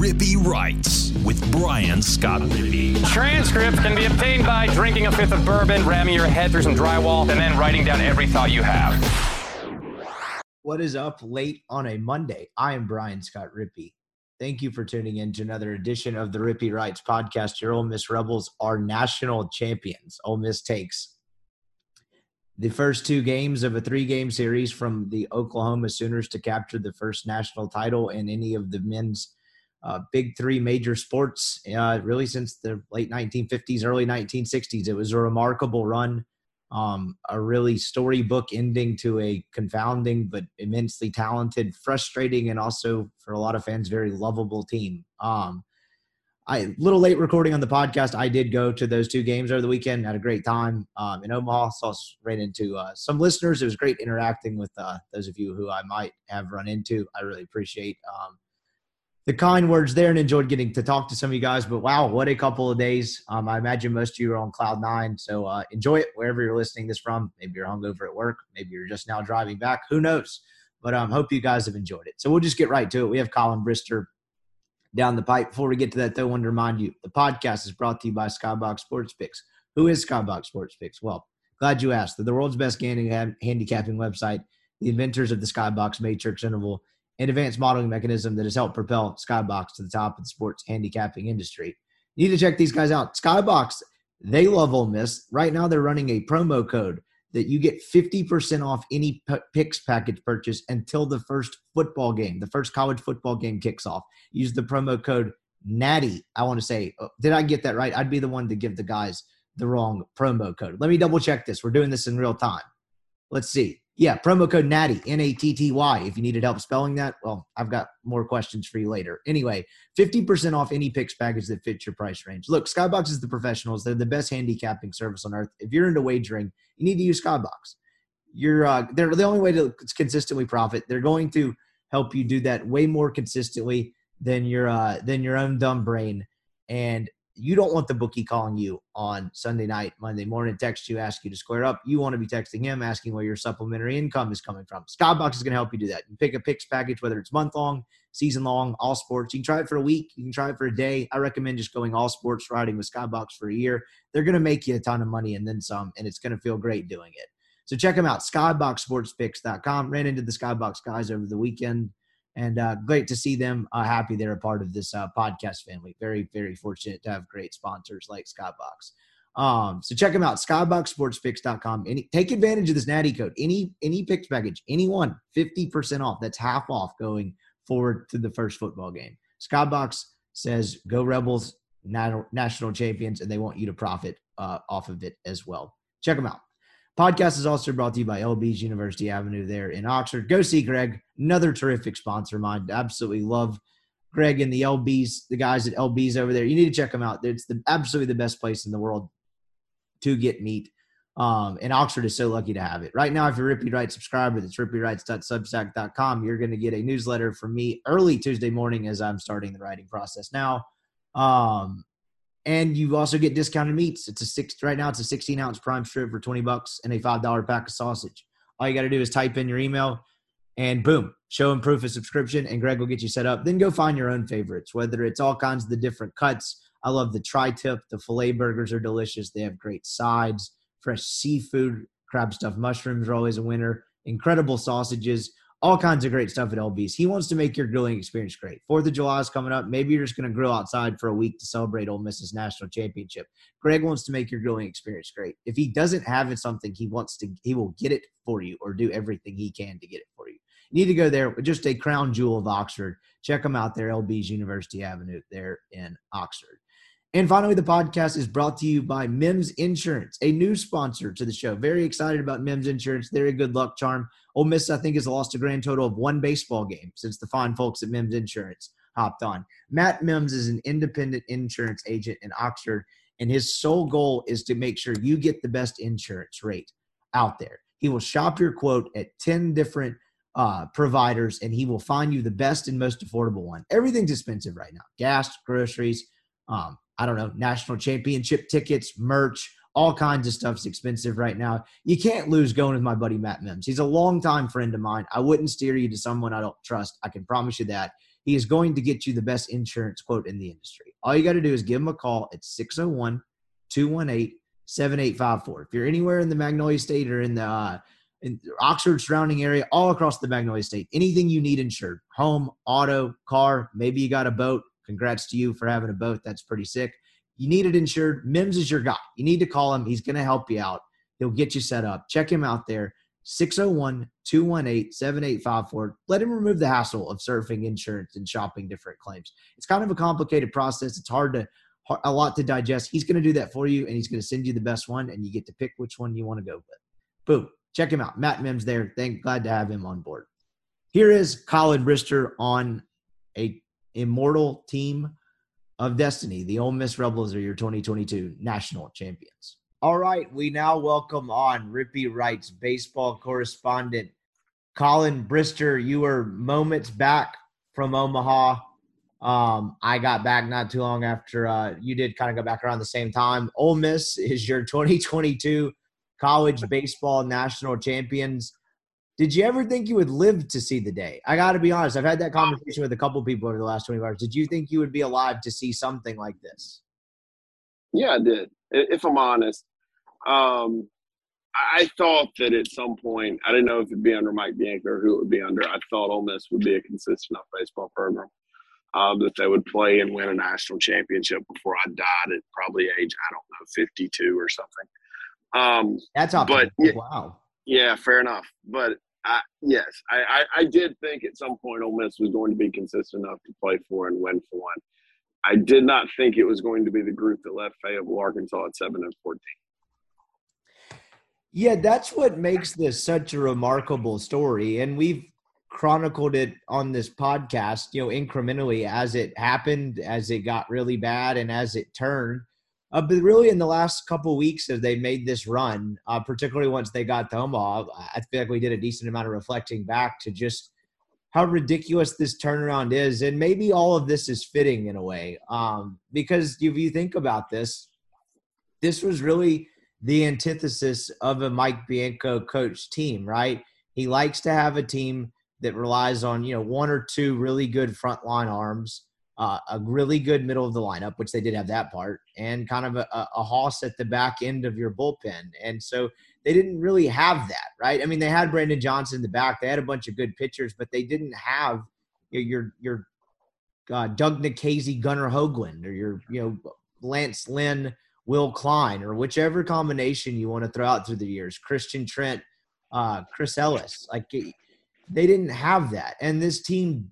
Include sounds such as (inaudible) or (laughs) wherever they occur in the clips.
Rippy Writes with Brian Scott Rippey. Transcripts can be obtained by drinking a fifth of bourbon, ramming your head through some drywall, and then writing down every thought you have. What is up late on a Monday? I am Brian Scott Rippey. Thank you for tuning in to another edition of the Rippy Writes podcast. Your Ole Miss Rebels are national champions. Ole Miss takes the first two games of a three game series from the Oklahoma Sooners to capture the first national title in any of the men's uh, big three major sports, uh, really since the late 1950s, early 1960s. It was a remarkable run, um, a really storybook ending to a confounding but immensely talented, frustrating, and also for a lot of fans, very lovable team. Um, I little late recording on the podcast. I did go to those two games over the weekend. Had a great time um, in Omaha. Saw ran into uh, some listeners. It was great interacting with uh, those of you who I might have run into. I really appreciate um, the kind words there and enjoyed getting to talk to some of you guys. But wow, what a couple of days. Um, I imagine most of you are on cloud nine. So uh, enjoy it wherever you're listening this from. Maybe you're hungover at work. Maybe you're just now driving back. Who knows? But um, hope you guys have enjoyed it. So we'll just get right to it. We have Colin Brister down the pipe. Before we get to that, though, I want to remind you the podcast is brought to you by Skybox Sports Picks. Who is Skybox Sports Picks? Well, glad you asked. They're the world's best handicapping website, the inventors of the Skybox Matrix Interval and advanced modeling mechanism that has helped propel Skybox to the top of the sports handicapping industry. You need to check these guys out. Skybox, they love Ole Miss. Right now, they're running a promo code that you get 50% off any picks package purchase until the first football game, the first college football game kicks off. Use the promo code Natty. I want to say, uh, did I get that right? I'd be the one to give the guys the wrong promo code. Let me double check this. We're doing this in real time. Let's see. Yeah, promo code Natty, N A T T Y. If you needed help spelling that, well, I've got more questions for you later. Anyway, 50% off any picks package that fits your price range. Look, Skybox is the professionals. They're the best handicapping service on earth. If you're into wagering, you need to use Skybox. You're uh, they're the only way to consistently profit. They're going to help you do that way more consistently than your uh, than your own dumb brain. And you don't want the bookie calling you on Sunday night, Monday morning, text you, ask you to square up. You want to be texting him, asking where your supplementary income is coming from. Skybox is going to help you do that. You pick a picks package, whether it's month long, season long, all sports. You can try it for a week. You can try it for a day. I recommend just going all sports riding with Skybox for a year. They're going to make you a ton of money and then some, and it's going to feel great doing it. So check them out, skyboxsportspicks.com. Ran into the Skybox guys over the weekend and uh, great to see them uh, happy they're a part of this uh, podcast family. Very, very fortunate to have great sponsors like Skybox. Um, so check them out, skyboxsportspicks.com. Any take advantage of this natty code. Any any picks package, anyone, 50% off. That's half off going forward to the first football game. Skybox says go Rebels, national champions, and they want you to profit uh, off of it as well. Check them out. Podcast is also brought to you by LB's University Avenue there in Oxford. Go see Greg, another terrific sponsor of mine. Absolutely love Greg and the LBs, the guys at LB's over there. You need to check them out. It's the absolutely the best place in the world to get meat. Um, and Oxford is so lucky to have it. Right now, if you're Rippy Writes subscriber, that's rippywrites.substack.com. You're going to get a newsletter from me early Tuesday morning as I'm starting the writing process now. Um, and you also get discounted meats. It's a six right now. It's a 16 ounce prime strip for 20 bucks and a five dollar pack of sausage. All you got to do is type in your email, and boom, show him proof of subscription, and Greg will get you set up. Then go find your own favorites, whether it's all kinds of the different cuts. I love the tri-tip. The filet burgers are delicious. They have great sides, fresh seafood, crab stuffed mushrooms are always a winner. Incredible sausages all kinds of great stuff at LB's. He wants to make your grilling experience great. Fourth of July is coming up. Maybe you're just going to grill outside for a week to celebrate Ole Miss's national championship. Greg wants to make your grilling experience great. If he doesn't have it something, he wants to, he will get it for you or do everything he can to get it for you. You need to go there. Just a crown jewel of Oxford. Check them out there. LB's University Avenue there in Oxford. And finally, the podcast is brought to you by Mims Insurance, a new sponsor to the show. Very excited about Mims Insurance. They're a good luck charm. Ole Miss, I think, has lost a grand total of one baseball game since the fine folks at Mims Insurance hopped on. Matt Mims is an independent insurance agent in Oxford, and his sole goal is to make sure you get the best insurance rate out there. He will shop your quote at 10 different uh, providers, and he will find you the best and most affordable one. Everything's expensive right now gas, groceries, um, I don't know, national championship tickets, merch, all kinds of stuff's expensive right now. You can't lose going with my buddy Matt Mims. He's a longtime friend of mine. I wouldn't steer you to someone I don't trust. I can promise you that. he is going to get you the best insurance quote in the industry. All you got to do is give him a call at 601 218 7854. If you're anywhere in the Magnolia State or in the uh, in Oxford surrounding area, all across the Magnolia State, anything you need insured home, auto, car, maybe you got a boat. Congrats to you for having a boat. That's pretty sick. You need it insured. Mims is your guy. You need to call him. He's going to help you out. He'll get you set up. Check him out there. 601 218 7854. Let him remove the hassle of surfing insurance and shopping different claims. It's kind of a complicated process. It's hard to, a lot to digest. He's going to do that for you and he's going to send you the best one and you get to pick which one you want to go with. Boom. Check him out. Matt Mims there. Thank glad to have him on board. Here is Colin Brister on a immortal team of destiny. The Ole Miss Rebels are your 2022 national champions. All right, we now welcome on Rippy Writes baseball correspondent, Colin Brister. You were moments back from Omaha. Um, I got back not too long after uh, you did kind of go back around the same time. Ole Miss is your 2022 college baseball national champions. Did you ever think you would live to see the day? I got to be honest. I've had that conversation with a couple people over the last 20 hours. Did you think you would be alive to see something like this? Yeah, I did. If I'm honest, um, I thought that at some point, I didn't know if it'd be under Mike Bianco or who it would be under. I thought Ole Miss would be a consistent enough baseball program um, that they would play and win a national championship before I died at probably age, I don't know, 52 or something. Um, That's up. But wow. Yeah, fair enough. But Yes, I, I, I, did think at some point Ole Miss was going to be consistent enough to play for and win for one. I did not think it was going to be the group that left Fayetteville, Arkansas at seven and fourteen. Yeah, that's what makes this such a remarkable story. And we've chronicled it on this podcast, you know, incrementally as it happened, as it got really bad, and as it turned. Uh, but really, in the last couple weeks, as they made this run, uh, particularly once they got to Omaha, I feel like we did a decent amount of reflecting back to just how ridiculous this turnaround is, and maybe all of this is fitting in a way. Um, because if you think about this, this was really the antithesis of a Mike Bianco coach team, right? He likes to have a team that relies on, you know, one or two really good frontline arms, uh, a really good middle of the lineup, which they did have that part, and kind of a, a hoss at the back end of your bullpen. And so they didn't really have that, right? I mean, they had Brandon Johnson in the back. They had a bunch of good pitchers, but they didn't have your your, uh, Doug Nikhazy, Gunnar Hoglund, or your you know Lance Lynn – Will Klein or whichever combination you want to throw out through the years, Christian Trent, uh, Chris Ellis. Like they didn't have that. And this team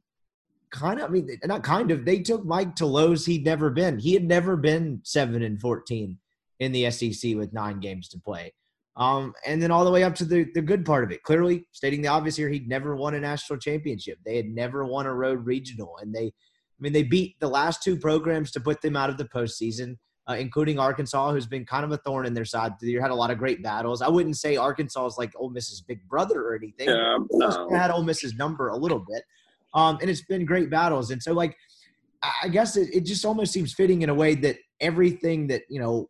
kind of, I mean, not kind of, they took Mike to lows he'd never been. He had never been 7 and 14 in the SEC with nine games to play. Um, and then all the way up to the, the good part of it. Clearly, stating the obvious here, he'd never won a national championship. They had never won a road regional. And they, I mean, they beat the last two programs to put them out of the postseason uh, including Arkansas, who's been kind of a thorn in their side. You had a lot of great battles. I wouldn't say Arkansas is like Ole Miss's big brother or anything. Yeah, no. had Ole Miss's number a little bit, um, and it's been great battles. And so, like, I guess it, it just almost seems fitting in a way that everything that you know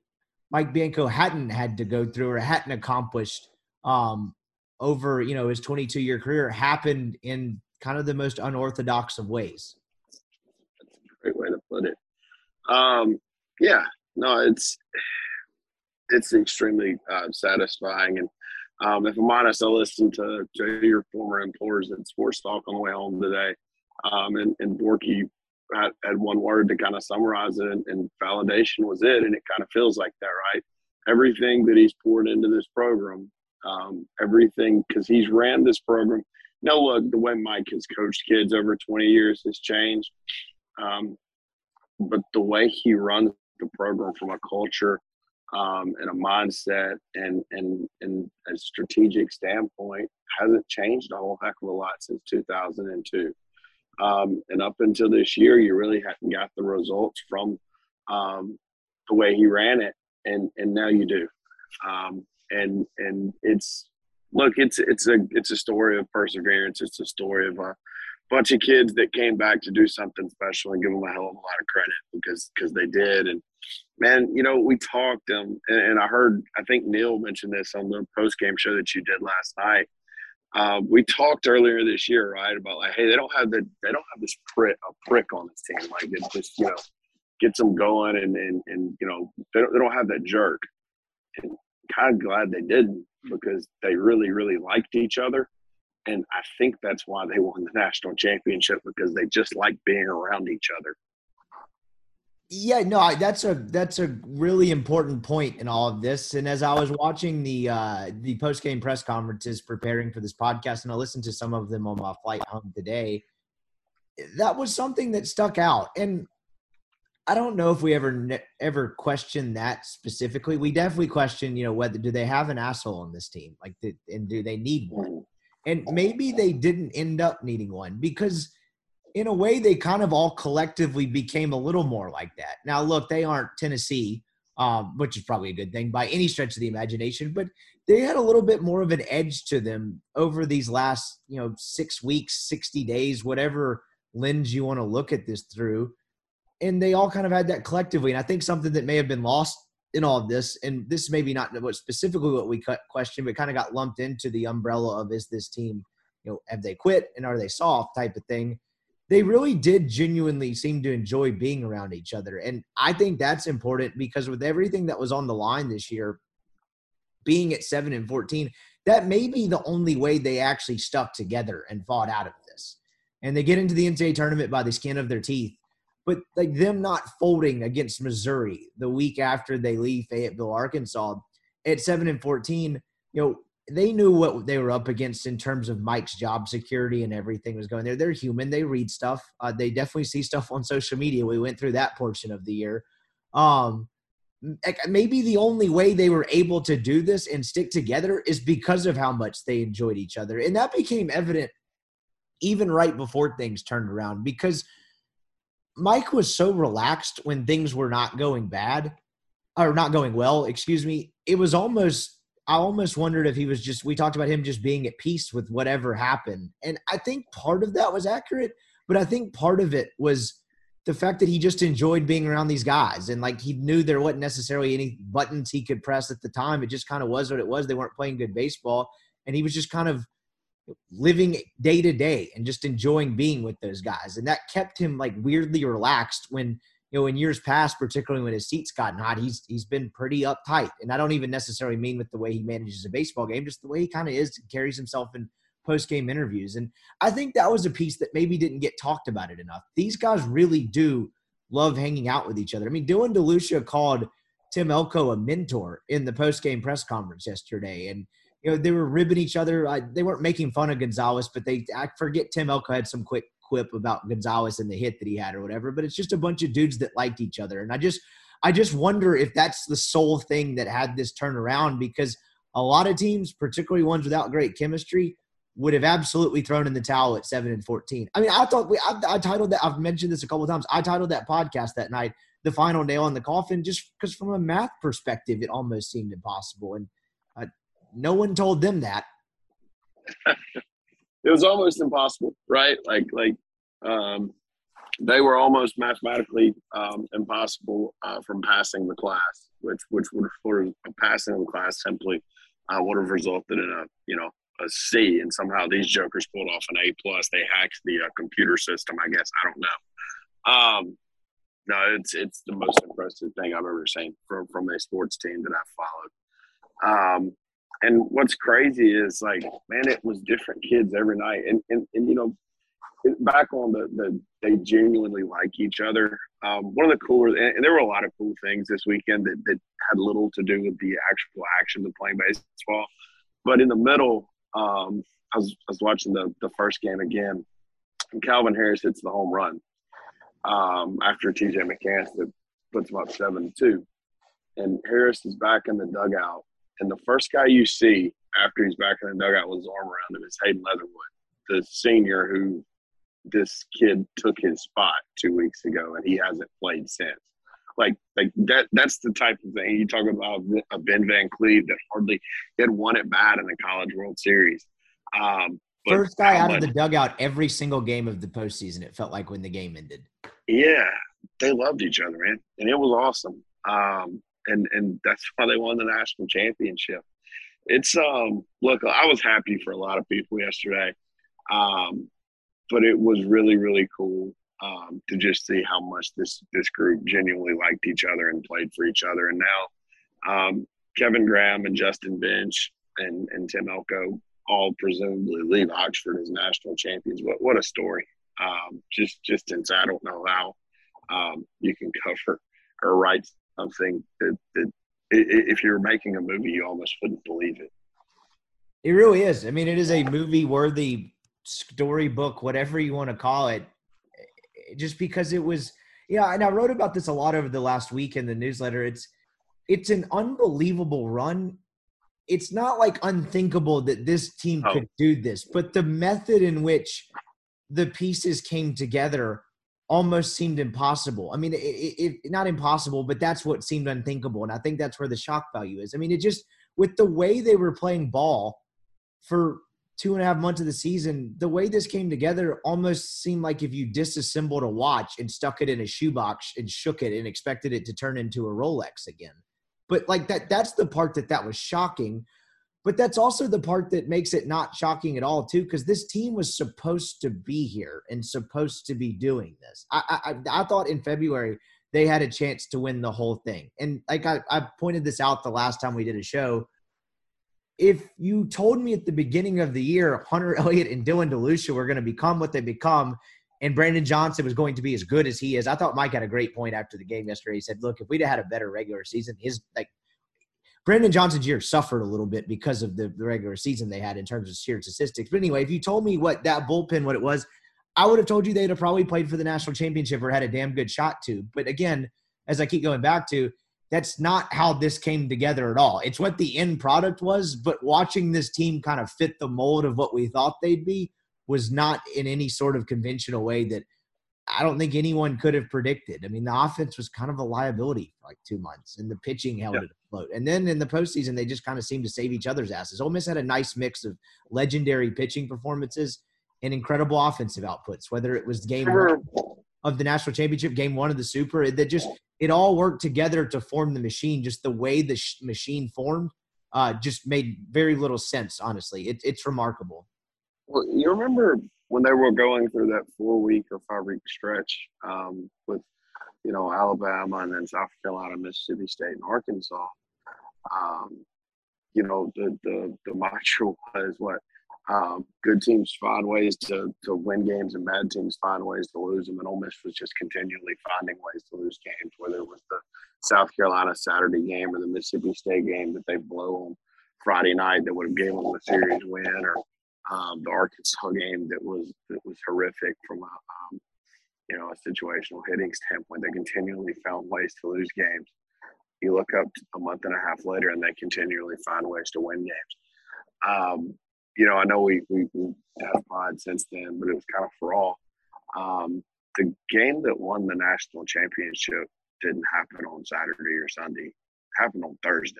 Mike Bianco hadn't had to go through or hadn't accomplished um, over you know his 22 year career happened in kind of the most unorthodox of ways. That's a great way to put it. Um, yeah, no, it's it's extremely uh, satisfying. And um, if I'm honest, I listened to, to your former employers at Sports Talk on the way home today, um, and, and Borky had, had, one word to kind of summarize it, and, and validation was it. And it kind of feels like that, right? Everything that he's poured into this program, um, everything because he's ran this program. No, look, the way Mike has coached kids over 20 years has changed. Um, but the way he runs the program from a culture um, and a mindset and, and, and a strategic standpoint hasn't changed a whole heck of a lot since 2002. Um, and up until this year, you really hadn't got the results from um, the way he ran it, and and now you do. Um, and and it's look, it's it's a it's a story of perseverance. It's a story of a bunch of kids that came back to do something special and give them a hell of a lot of credit because because they did. And man, you know, we talked um, and, and I heard I think Neil mentioned this on the post game show that you did last night. um, we talked earlier this year, right, about like, hey, they don't have the they don't have this prick a prick on this team. Like it just you know gets them going, and and and you know they don't, they don't have that jerk. And kind of glad they didn't because they really really liked each other, and I think that's why they won the national championship because they just like being around each other. Yeah, no, I, that's a that's a really important point in all of this. And as I was watching the uh, the post game press conferences preparing for this podcast, and I listened to some of them on my flight home today, that was something that stuck out. And I don't know if we ever ever questioned that specifically. We definitely question, you know, whether do they have an asshole on this team, like, and do they need one? And maybe they didn't end up needing one because in a way, they kind of all collectively became a little more like that. Now, look, they aren't Tennessee, um, which is probably a good thing by any stretch of the imagination, but they had a little bit more of an edge to them over these last, you know, six weeks, 60 days, whatever lens you want to look at this through. And they all kind of had that collectively. And I think something that may have been lost in all of this, and this may be not what specifically what we question, but kind of got lumped into the umbrella of is this team, you know, have they quit and are they soft type of thing they really did genuinely seem to enjoy being around each other. And I think that's important because with everything that was on the line this year, being at 7 and 14, that may be the only way they actually stuck together and fought out of this. And they get into the NCAA tournament by the skin of their teeth. But like them not folding against Missouri the week after they leave Fayetteville, Arkansas at 7 and 14, you know, they knew what they were up against in terms of Mike's job security and everything was going there. They're human. They read stuff. Uh, they definitely see stuff on social media. We went through that portion of the year. Um, maybe the only way they were able to do this and stick together is because of how much they enjoyed each other. And that became evident even right before things turned around because Mike was so relaxed when things were not going bad or not going well, excuse me. It was almost I almost wondered if he was just, we talked about him just being at peace with whatever happened. And I think part of that was accurate, but I think part of it was the fact that he just enjoyed being around these guys. And like he knew there wasn't necessarily any buttons he could press at the time. It just kind of was what it was. They weren't playing good baseball. And he was just kind of living day to day and just enjoying being with those guys. And that kept him like weirdly relaxed when you know, in years past, particularly when his seat's gotten hot, he's he's been pretty uptight. And I don't even necessarily mean with the way he manages a baseball game, just the way he kind of is, carries himself in post game interviews. And I think that was a piece that maybe didn't get talked about it enough. These guys really do love hanging out with each other. I mean, Dylan DeLucia called Tim Elko a mentor in the post game press conference yesterday, and you know they were ribbing each other. I, they weren't making fun of Gonzalez, but they I forget Tim Elko had some quick quip about Gonzalez and the hit that he had or whatever, but it's just a bunch of dudes that liked each other. And I just I just wonder if that's the sole thing that had this turnaround because a lot of teams, particularly ones without great chemistry, would have absolutely thrown in the towel at seven and fourteen. I mean, I thought we I, I titled that. I've mentioned this a couple times. I titled that podcast that night "The Final Nail in the Coffin" just because from a math perspective, it almost seemed impossible, and uh, no one told them that. (laughs) it was almost impossible, right? Like like um, they were almost mathematically um, impossible uh, from passing the class, which which would for passing the class simply uh, would have resulted in a you know a C, and somehow these jokers pulled off an A plus. They hacked the uh, computer system, I guess. I don't know. Um, no, it's it's the most impressive thing I've ever seen from from a sports team that I've followed. Um, and what's crazy is like, man, it was different kids every night. And, and, and you know, back on the, the they genuinely like each other. Um, one of the cooler, and, and, there were a lot of cool things this weekend that, that had little to do with the actual action of playing baseball. But in the middle, um, I, was, I was watching the, the first game again, and Calvin Harris hits the home run um, after TJ McCants that puts him up 7 2. And Harris is back in the dugout and the first guy you see after he's back in the dugout with his arm around him is Hayden Leatherwood, the senior who this kid took his spot two weeks ago, and he hasn't played since. Like, like that. That's the type of thing you talk about. A Ben Van Cleve that hardly had won it bad in the College World Series. Um, First guy out of the dugout every single game of the postseason. It felt like when the game ended. Yeah, they loved each other, man, and it was awesome. Um, and and that's (laughs) why they won the national championship. it's um look, I was happy for a lot of people yesterday. Um, but it was really, really cool um, to just see how much this this group genuinely liked each other and played for each other. And now um, Kevin Graham and Justin Bench and, and Tim Elko all presumably leave Oxford as national champions. What what a story! Um, just just since I don't know how um, you can (laughs) cover or write something that, that if you're making a movie, you almost wouldn't believe it. It really is. I mean, it is a movie worthy storybook, whatever you want to call it, just because it was. Yeah, and I wrote about this a lot over the last week in the newsletter. It's it's an unbelievable run. It's not like unthinkable that this team oh. could do this, but the method in which the pieces came together almost seemed impossible. I mean, it, it, not impossible, but that's what seemed unthinkable, and I think that's where the shock value is. I mean, it just with the way they were playing ball for two and a half months of the season, the way this came together almost seemed like if you disassembled a watch and stuck it in a shoebox and shook it and expected it to turn into a Rolex again. But like that, that's the part that that was shocking. But that's also the part that makes it not shocking at all, too, because this team was supposed to be here and supposed to be doing this. I, I, I thought in February they had a chance to win the whole thing. And like I, I pointed this out the last time we did a show if you told me at the beginning of the year Hunter (laughs) Elliott and Dylan DeLucia were going to become what they become and Brandon Johnson was going to be as good as he is, I thought Mike had a great point after the game yesterday. He said, "Look, if we'd had a better regular season, his like Brandon Johnson's year suffered a little bit because of the, the regular season they had in terms of sheer statistics. But anyway, if you told me what that bullpen, what it was, I would have told you they'd have probably played for the national championship or had a damn good shot to. But again, as I keep going back to, that's not how this came together at all. It's what the end product was, but watching this team kind of fit the mold of what we thought they'd be was not in any sort of conventional way that I don't think anyone could have predicted. I mean, the offense was kind of a liability for like two months, and the pitching held it afloat. And then in the postseason, they just kind of seemed to save each other's asses. Ole Miss had a nice mix of legendary pitching performances and incredible offensive outputs, whether it was game one of the national championship, game one of the Super. That just it all worked together to form the machine. Just the way the sh- machine formed uh, just made very little sense. Honestly, it, it's remarkable. Well, you remember when they were going through that four week or five week stretch um, with, you know, Alabama and then South Carolina, Mississippi State, and Arkansas. Um, you know, the the the mantra (laughs) was what um, good teams find ways to, to win games and bad teams find ways to lose them. And Ole Miss was just continually finding ways to lose games, whether it was the South Carolina Saturday game or the Mississippi State game that they blow on Friday night that would have given them a series win, or um, the Arkansas game that was that was horrific from a um, you know a situational hitting standpoint. They continually found ways to lose games. You look up a month and a half later, and they continually find ways to win games. Um, you know, I know we, we, had pod since then, but it was kind of for all. Um, the game that won the national championship didn't happen on Saturday or Sunday. It happened on Thursday.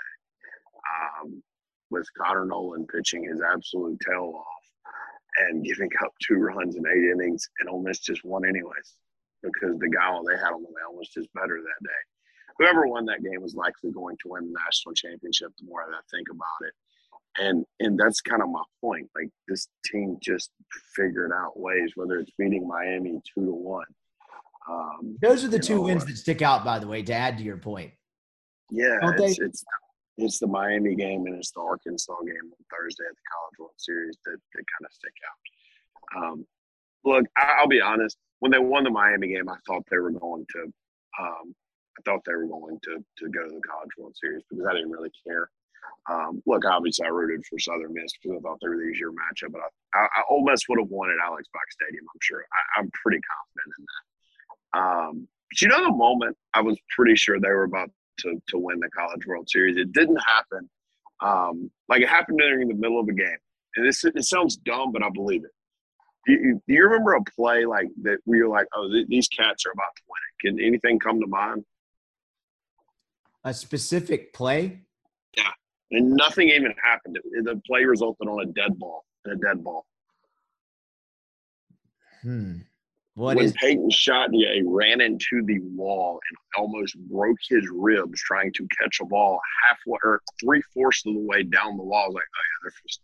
Um, with Connor Noland pitching his absolute tail off and giving up two runs in eight innings and Ole Miss just won anyways because the guy they had on the mound was just better that day. Whoever won that game was likely going to win the national championship the more that I think about it and and that's kind of my point. Like this team just figured out ways, whether it's beating Miami two to one. Um, Those are the two know, wins that stick out, by the way. To add to your point, yeah, it's, it's, it's the Miami game and it's the Arkansas game on Thursday at the College World Series that, that kind of stick out. Um, look, I, will be honest. When they won the Miami game, I thought they were going to. Um, I thought they were going to to go to the College World Series because I didn't really care um, look, obviously, I rooted for Southern Miss because I thought they were the easier matchup. But I, I, I Ole Miss would have won at Alex Box Stadium. I'm sure. I, am pretty confident in that. Um, but you know, the moment I was pretty sure they were about to to win the College World Series, it didn't happen. Um, like it happened during the middle of a game, and this it sounds dumb, but I believe it. Do you, do you remember a play like that where you're like, "Oh, th- these cats are about to win it"? Can anything come to mind? A specific play? Yeah and nothing even happened. The play resulted on a dead ball and a dead ball. Hmm. What when is Peyton Chatagnier ran into the wall and almost broke his ribs trying to catch a ball halfway or three fourths of the way down the wall. Like, oh yeah, they're just.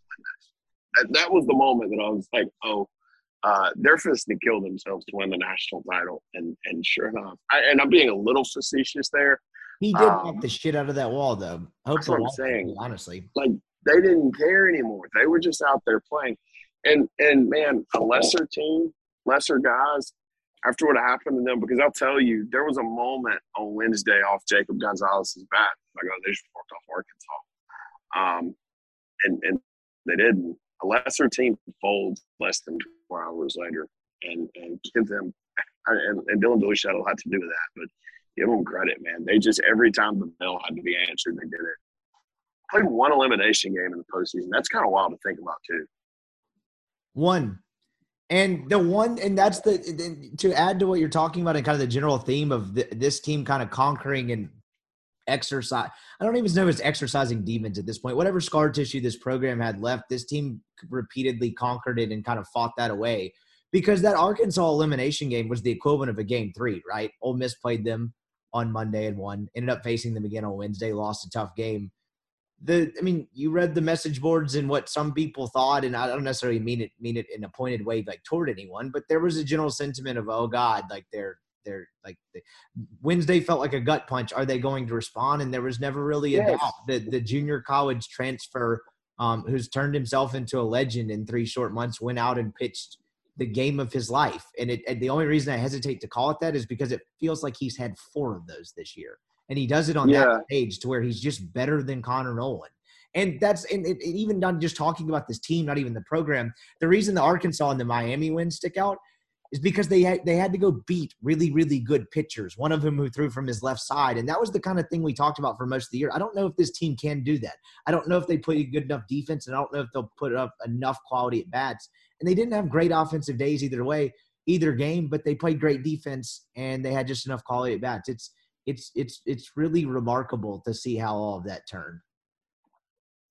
That that was the moment that I was like, oh, uh, they're supposed to kill themselves to win the national title. And and sure enough, I, and I'm being a little facetious there. he did um, knock the shit out of that wall though. Hope that's what I'm saying. honestly. Like they didn't care anymore. They were just out there playing. And and man, a lesser team, lesser guys, after what happened to them, because I'll tell you, there was a moment on Wednesday off Jacob Gonzalez's bat. Like, oh, they just walked off Arkansas. Um, and and they didn't. A lesser team folds less than 24 hours later, and and give them. And, and Dylan had a lot to do with that, but give them credit, man. They just every time the bell had to be answered, they did it. Played one elimination game in the postseason. That's kind of wild to think about too. One. And the one, and that's the to add to what you're talking about and kind of the general theme of th this team kind of conquering and exercise. I don't even know if it's exercising demons at this point. Whatever scar tissue this program had left, this team repeatedly conquered it and kind of fought that away because that Arkansas elimination game was the equivalent of a game three, right? Ole Miss played them on Monday and won, ended up facing them again on Wednesday, lost a tough game the I mean, you read the message boards and what some people thought, and I don't necessarily mean it mean it in a pointed way like toward anyone, but there was a general sentiment of oh God, like they're they're like the, Wednesday felt like a gut punch. Are they going to respond? And there was never really a Yes. doubt. The the junior college transfer, um, who's turned himself into a legend in three short months, went out and pitched the game of his life. And it and the only reason I hesitate to call it that is because it feels like he's had four of those this year. And he does it on Yeah. that page to where he's just better than Connor Noland. And that's and even not just talking about this team, not even the program. The reason the Arkansas and the Miami wins stick out is because they had they had to go beat really really good pitchers. One of them who threw from his left side, and that was the kind of thing we talked about for most of the year. I don't know if this team can do that. I don't know if they play good enough defense, and I don't know if they'll put up enough quality at bats. And they didn't have great offensive days either way, either game, but they played great defense and they had just enough quality at bats. It's it's it's it's really remarkable to see how all of that turned.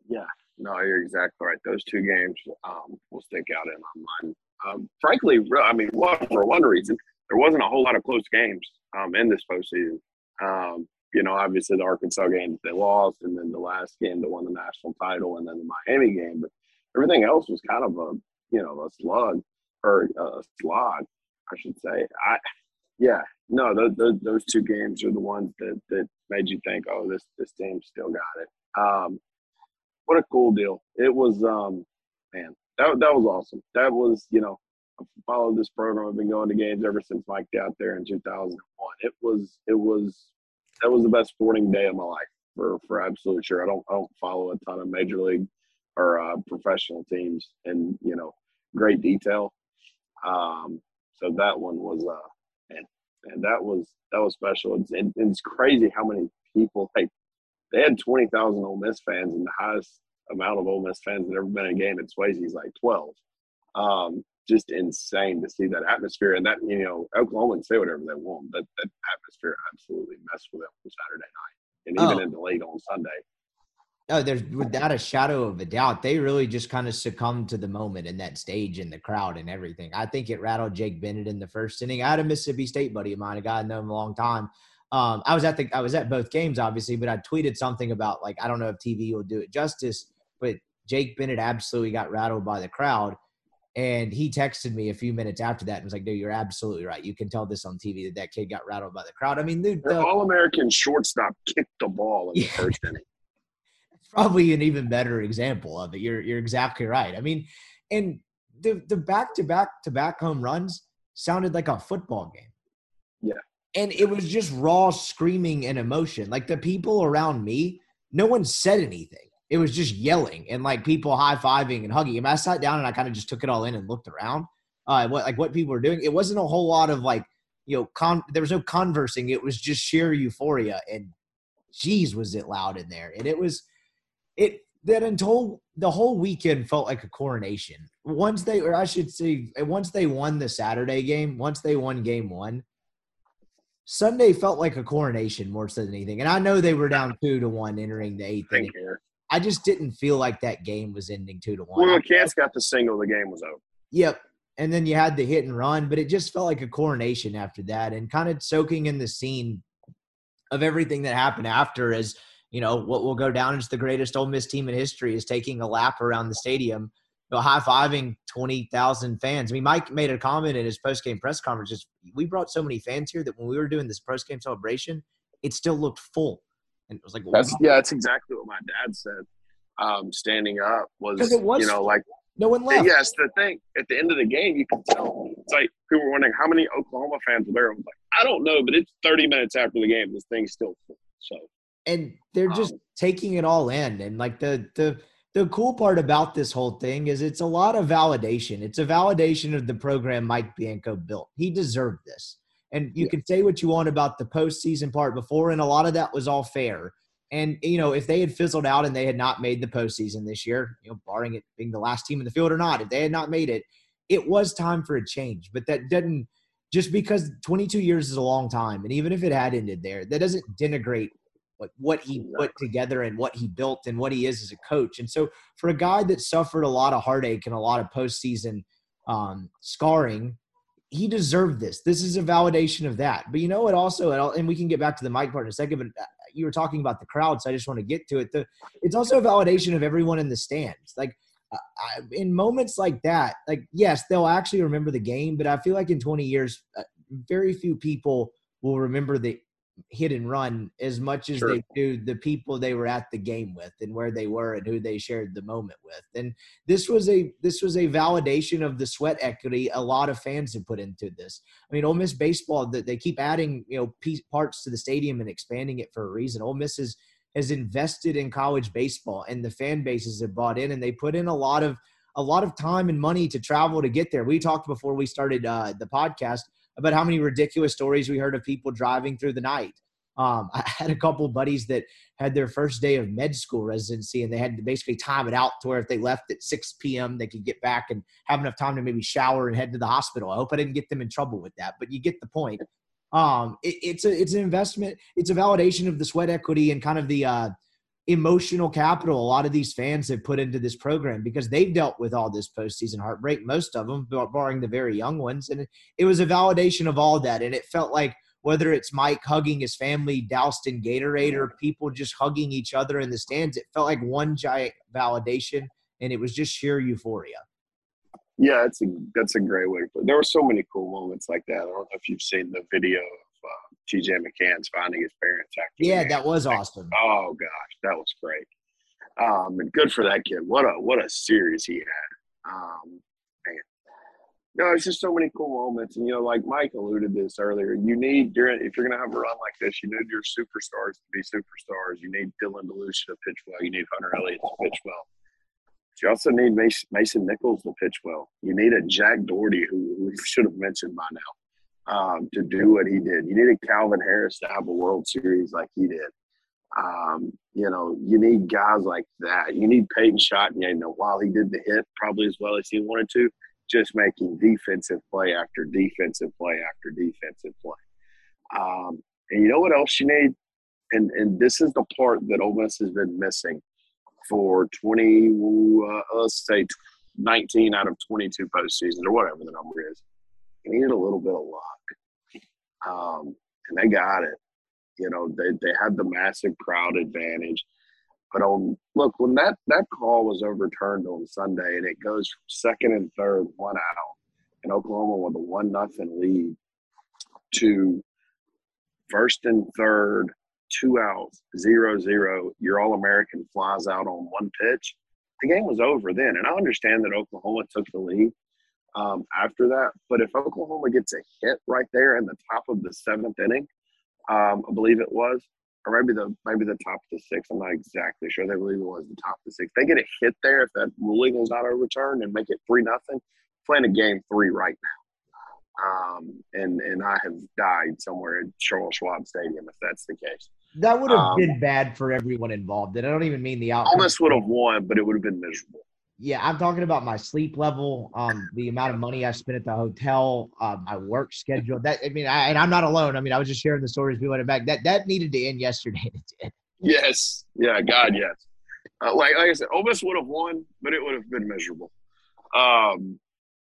Yeah, no, you're exactly right. Those two games um, will stick out in my mind. Um, frankly, I mean, for one reason, there wasn't a whole lot of close games um, in this postseason. Um, you know, obviously the Arkansas game they lost, and then the last game that won the national title, and then the Miami game. But everything else was kind of a you know a slug or a slog, I should say. I yeah, no, those, those, those two games are the ones that that made you think, oh, this this team still got it. Um, what a cool deal! It was, um, man, that that was awesome. That was, you know, I've followed this program. I've been going to games ever since Mike got there in 2001. It was, it was, that was the best sporting day of my life for for absolute sure. I don't I don't follow a ton of major league or uh, professional teams in you know great detail. Um, so that one was uh, and that was that was special. It's and, and it's crazy how many people like they had twenty thousand Ole Miss fans, and the highest amount of Ole Miss fans that ever been in a game at Swayze's like twelve. Um, just insane to see that atmosphere and that you know Oklahoma can say whatever they want, but that atmosphere absolutely messed with them on Saturday night and even Oh. the late on Sunday. Oh, there's without a shadow of a doubt, they really just kind of succumbed to the moment in that stage and the crowd and everything. I think it rattled Jake Bennett in the first inning. I had a Mississippi State buddy of mine, a guy I know him a long time. Um, I was at the I was at both games, obviously, but I tweeted something about like I don't know if TV will do it justice, but Jake Bennett absolutely got rattled by the crowd. And he texted me a few minutes after that and was like, dude, you're absolutely right. You can tell this on TV that that kid got rattled by the crowd. I mean, dude, the, All American shortstop kicked the ball in the (laughs) Yeah. first inning. Probably an even better example of it. You're you're exactly right. I mean, and the the back to back to back home runs sounded like a football game. Yeah. And it was just raw screaming and emotion. Like the people around me, no one said anything. It was just yelling and like people high fiving and hugging. And I sat down and I kind of just took it all in and looked around. Uh, what like what people were doing. It wasn't a whole lot of like you know con. There was no conversing. It was just sheer euphoria. And geez, was it loud in there. And it was it that until the whole weekend felt like a coronation. Once they, or I should say, once they won the Saturday game, once they won game one, Sunday felt like a coronation more so than anything. And I know they were down two to one entering the eighth inning. I just didn't feel like that game was ending two to one. When McCants got the single, the game was over. Yep. and then you had the hit and run, but it just felt like a coronation after that, and kind of soaking in the scene of everything that happened after. As you know, what will go down as the greatest Ole Miss team in history is taking a lap around the stadium, you know, high fiving twenty thousand fans. I mean, Mike made a comment in his post game press conference. We brought so many fans here that when we were doing this post game celebration, it still looked full, and it was like, that's wow. yeah, that's exactly what my dad said. Um, standing up was, was you know like no one left. Yes, the thing at the end of the game, you can tell. It's like people were wondering how many Oklahoma fans were there. I was like, I don't know, but it's 30 minutes after the game. This thing's still full. So, and they're just um, taking it all in. And like the the the cool part about this whole thing is it's a lot of validation. It's a validation of the program Mike Bianco built. He deserved this. And you yeah. can say what you want about the postseason part before, and a lot of that was all fair. And you know, if they had fizzled out and they had not made the postseason this year, you know, barring it being the last team in the field or not, if they had not made it, it was time for a change. But that didn't just because 22 years is a long time, and even if it had ended there, that doesn't denigrate what what he put together and what he built and what he is as a coach. And so, for a guy that suffered a lot of heartache and a lot of postseason um, scarring, he deserved this. This is a validation of that. But you know what? Also, and we can get back to the mic part in a second. But uh, you were talking about the crowd, so I just want to get to it. The, it's also a validation of everyone in the stands. Like I, in moments like that, like yes, they'll actually remember the game, but I feel like in 20 years, uh, very few people will remember the hit and run as much as sure. they do the people they were at the game with and where they were and who they shared the moment with. And this was a this was a validation of the sweat equity a lot of fans have put into this. I mean, Ole Miss baseball that they keep adding you know piece, parts to the stadium and expanding it for a reason. Ole Miss is, has invested in college baseball and the fan bases have bought in and they put in a lot of a lot of time and money to travel to get there. We talked before we started uh, the podcast about how many ridiculous stories we heard of people driving through the night. Um, I had a couple buddies that had their first day of med school residency, and they had to basically time it out to where if they left at 6 p.m., they could get back and have enough time to maybe shower and head to the hospital. I hope I didn't get them in trouble with that, but you get the point. Um, it, it's a it's an investment. It's a validation of the sweat equity and kind of the uh, emotional capital a lot of these fans have put into this program because they've dealt with all this postseason heartbreak, most of them, barring the very young ones. And it was a validation of all that. And it felt like whether it's Mike hugging his family doused in Gatorade or people just hugging each other in the stands, it felt like one giant validation and it was just sheer euphoria. Yeah, that's a that's a great way it. There were so many cool moments like that. I don't know if you've seen the video TJ McCants finding his parents after. Yeah, that was awesome. Oh gosh, that was great. Um, and good for that kid. What a what a series he had. Um, man. No, it's just so many cool moments, and you know, like Mike alluded this earlier. You need during if you're going to have a run like this, you need your superstars to be superstars. You need Dylan DeLucia to pitch well. You need Hunter Elliott to pitch well. But you also need Mason Nichols to pitch well. You need a Jack Dougherty, who we should have mentioned by now um, to do what he did. You needed Calvin Harris to have a World Series like he did. Um, you know, you need guys like that. You need Peyton Chatagnier. You know, while he did the hit probably as well as he wanted to, just making defensive play after defensive play after defensive play. Um, and you know what else you need? And and this is the part that Ole Miss has been missing for 20, uh, let's say 19 out of 22 postseasons or whatever the number is. You needed a little bit of luck um, and they got it. You know, they they had the massive crowd advantage. But on look, when that that call was overturned on Sunday, and it goes from second and third, one out, and Oklahoma with a one nothing lead, to first and third, two outs, zero zero. Your All American flies out on one pitch. The game was over then, and I understand that Oklahoma took the lead, um, after that. But if Oklahoma gets a hit right there in the top of the seventh inning, um, I believe it was, or maybe the maybe the top of the sixth. I'm not exactly sure. They believe it was the top of the sixth. They get a hit there if that ruling is not overturned and make it three nothing. Playing a game three right now. Um, and and I have died somewhere at Charles Schwab Stadium if that's the case. That would have um, been bad for everyone involved, and I don't even mean the outcome. Almost would have won, but it would have been miserable yeah, I'm talking about my sleep level, um, the amount of money I spent at the hotel, uh, my work schedule. That I mean, I, and I'm not alone. I mean, I was just sharing the stories we went back. That that needed to end yesterday. (laughs) yes, yeah, God, yes. Uh, like like I said, Ole Miss would have won, but it would have been miserable. Um,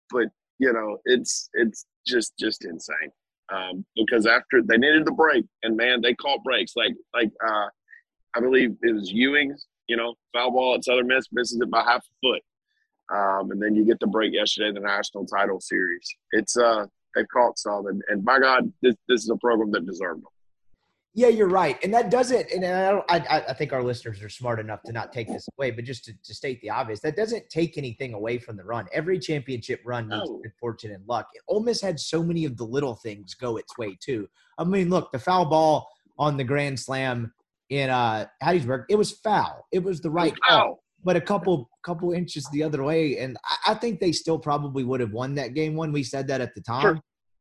but you know, it's it's just just insane. Um, because after they needed the break, and man, they caught breaks. Like like uh, I believe it was Ewing's, you know, foul ball at Southern Miss misses it by half a foot, um, and then you get the break yesterday, in the national title series. It's uh, they caught some, and, and by God, this this is a program that deserved them. Yeah, you're right, and that doesn't. And I, don't, I, I think our listeners are smart enough to not take this away. But just to, to state the obvious, that doesn't take anything away from the run. Every championship run needs No. good fortune and luck. Ole Miss had so many of the little things go its way too. I mean, look, the foul ball on the grand slam in uh, Hattiesburg, it was foul. It was the right call, Wow. but a couple couple inches the other way, and I, I think they still probably would have won that game. When we said that at the time. Sure.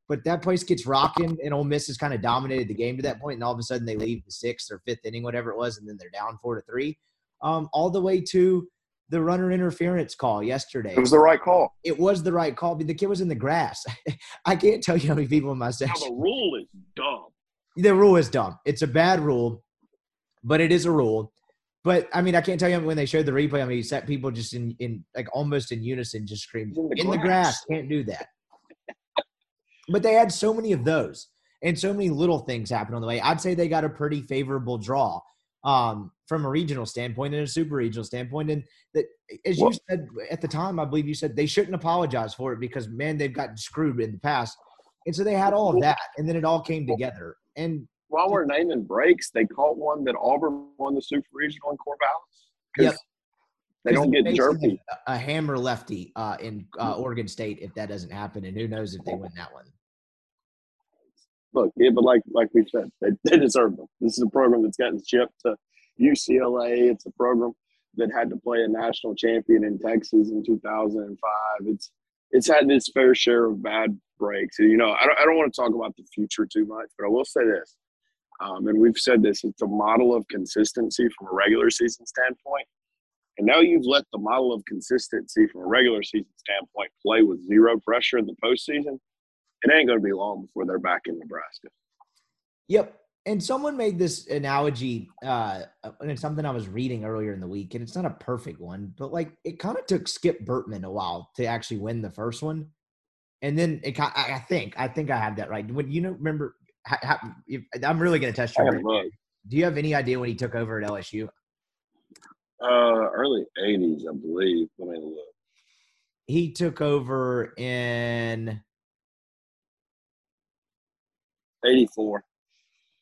But that place gets rocking, and Ole Miss has kind of dominated the game to that point, and all of a sudden they leave the sixth or fifth inning, whatever it was, and then they're down four to three. Um, all the way to the runner interference call yesterday. It was the right call. It was the right call, but the kid was in the grass. (laughs) I can't tell you how many people in my Now section. the rule is dumb. The rule is dumb. It's a bad rule, but it is a rule. But I mean, I can't tell you when they showed the replay. I mean, you set people just in, in like almost in unison, just screamed in the in the grass." grass. Can't do that. but they had so many of those, and so many little things happen on the way. I'd say they got a pretty favorable draw um, from a regional standpoint and a super regional standpoint. And that, as you Well- said at the time, I believe you said they shouldn't apologize for it because man, they've gotten screwed in the past. And so they had all of that, and then it all came together. And While we're naming breaks, they caught one that Auburn won the super regional in Corvallis. Yep. They don't get jerky. A, a hammer lefty uh, in uh, Oregon State if that doesn't happen, and who knows if they win that one. Look, yeah, but like like we said, they, (laughs) they deserve them. This is a program that's gotten shipped to UCLA. It's a program that had to play a national champion in Texas in 2005. It's it's had its fair share of bad breaks. And, you know, I don't, I don't want to talk about the future too much, but I will say this, um, and we've said this: it's a model of consistency from a regular season standpoint. And now you've let the model of consistency from a regular season standpoint play with zero pressure in the postseason. It ain't going to be long before they're back in Nebraska. Yep. And someone made this analogy, uh, and it's something I was reading earlier in the week, and it's not a perfect one, but like it kind of took Skip Bertman a while to actually win the first one, and then it. I think I think I have that right. When you know, remember, ha, if, I'm really going to test I your. gotta memory. look. Do you have any idea when he took over at LSU? Uh, early '80s, I believe. Let me look. He took over in '84.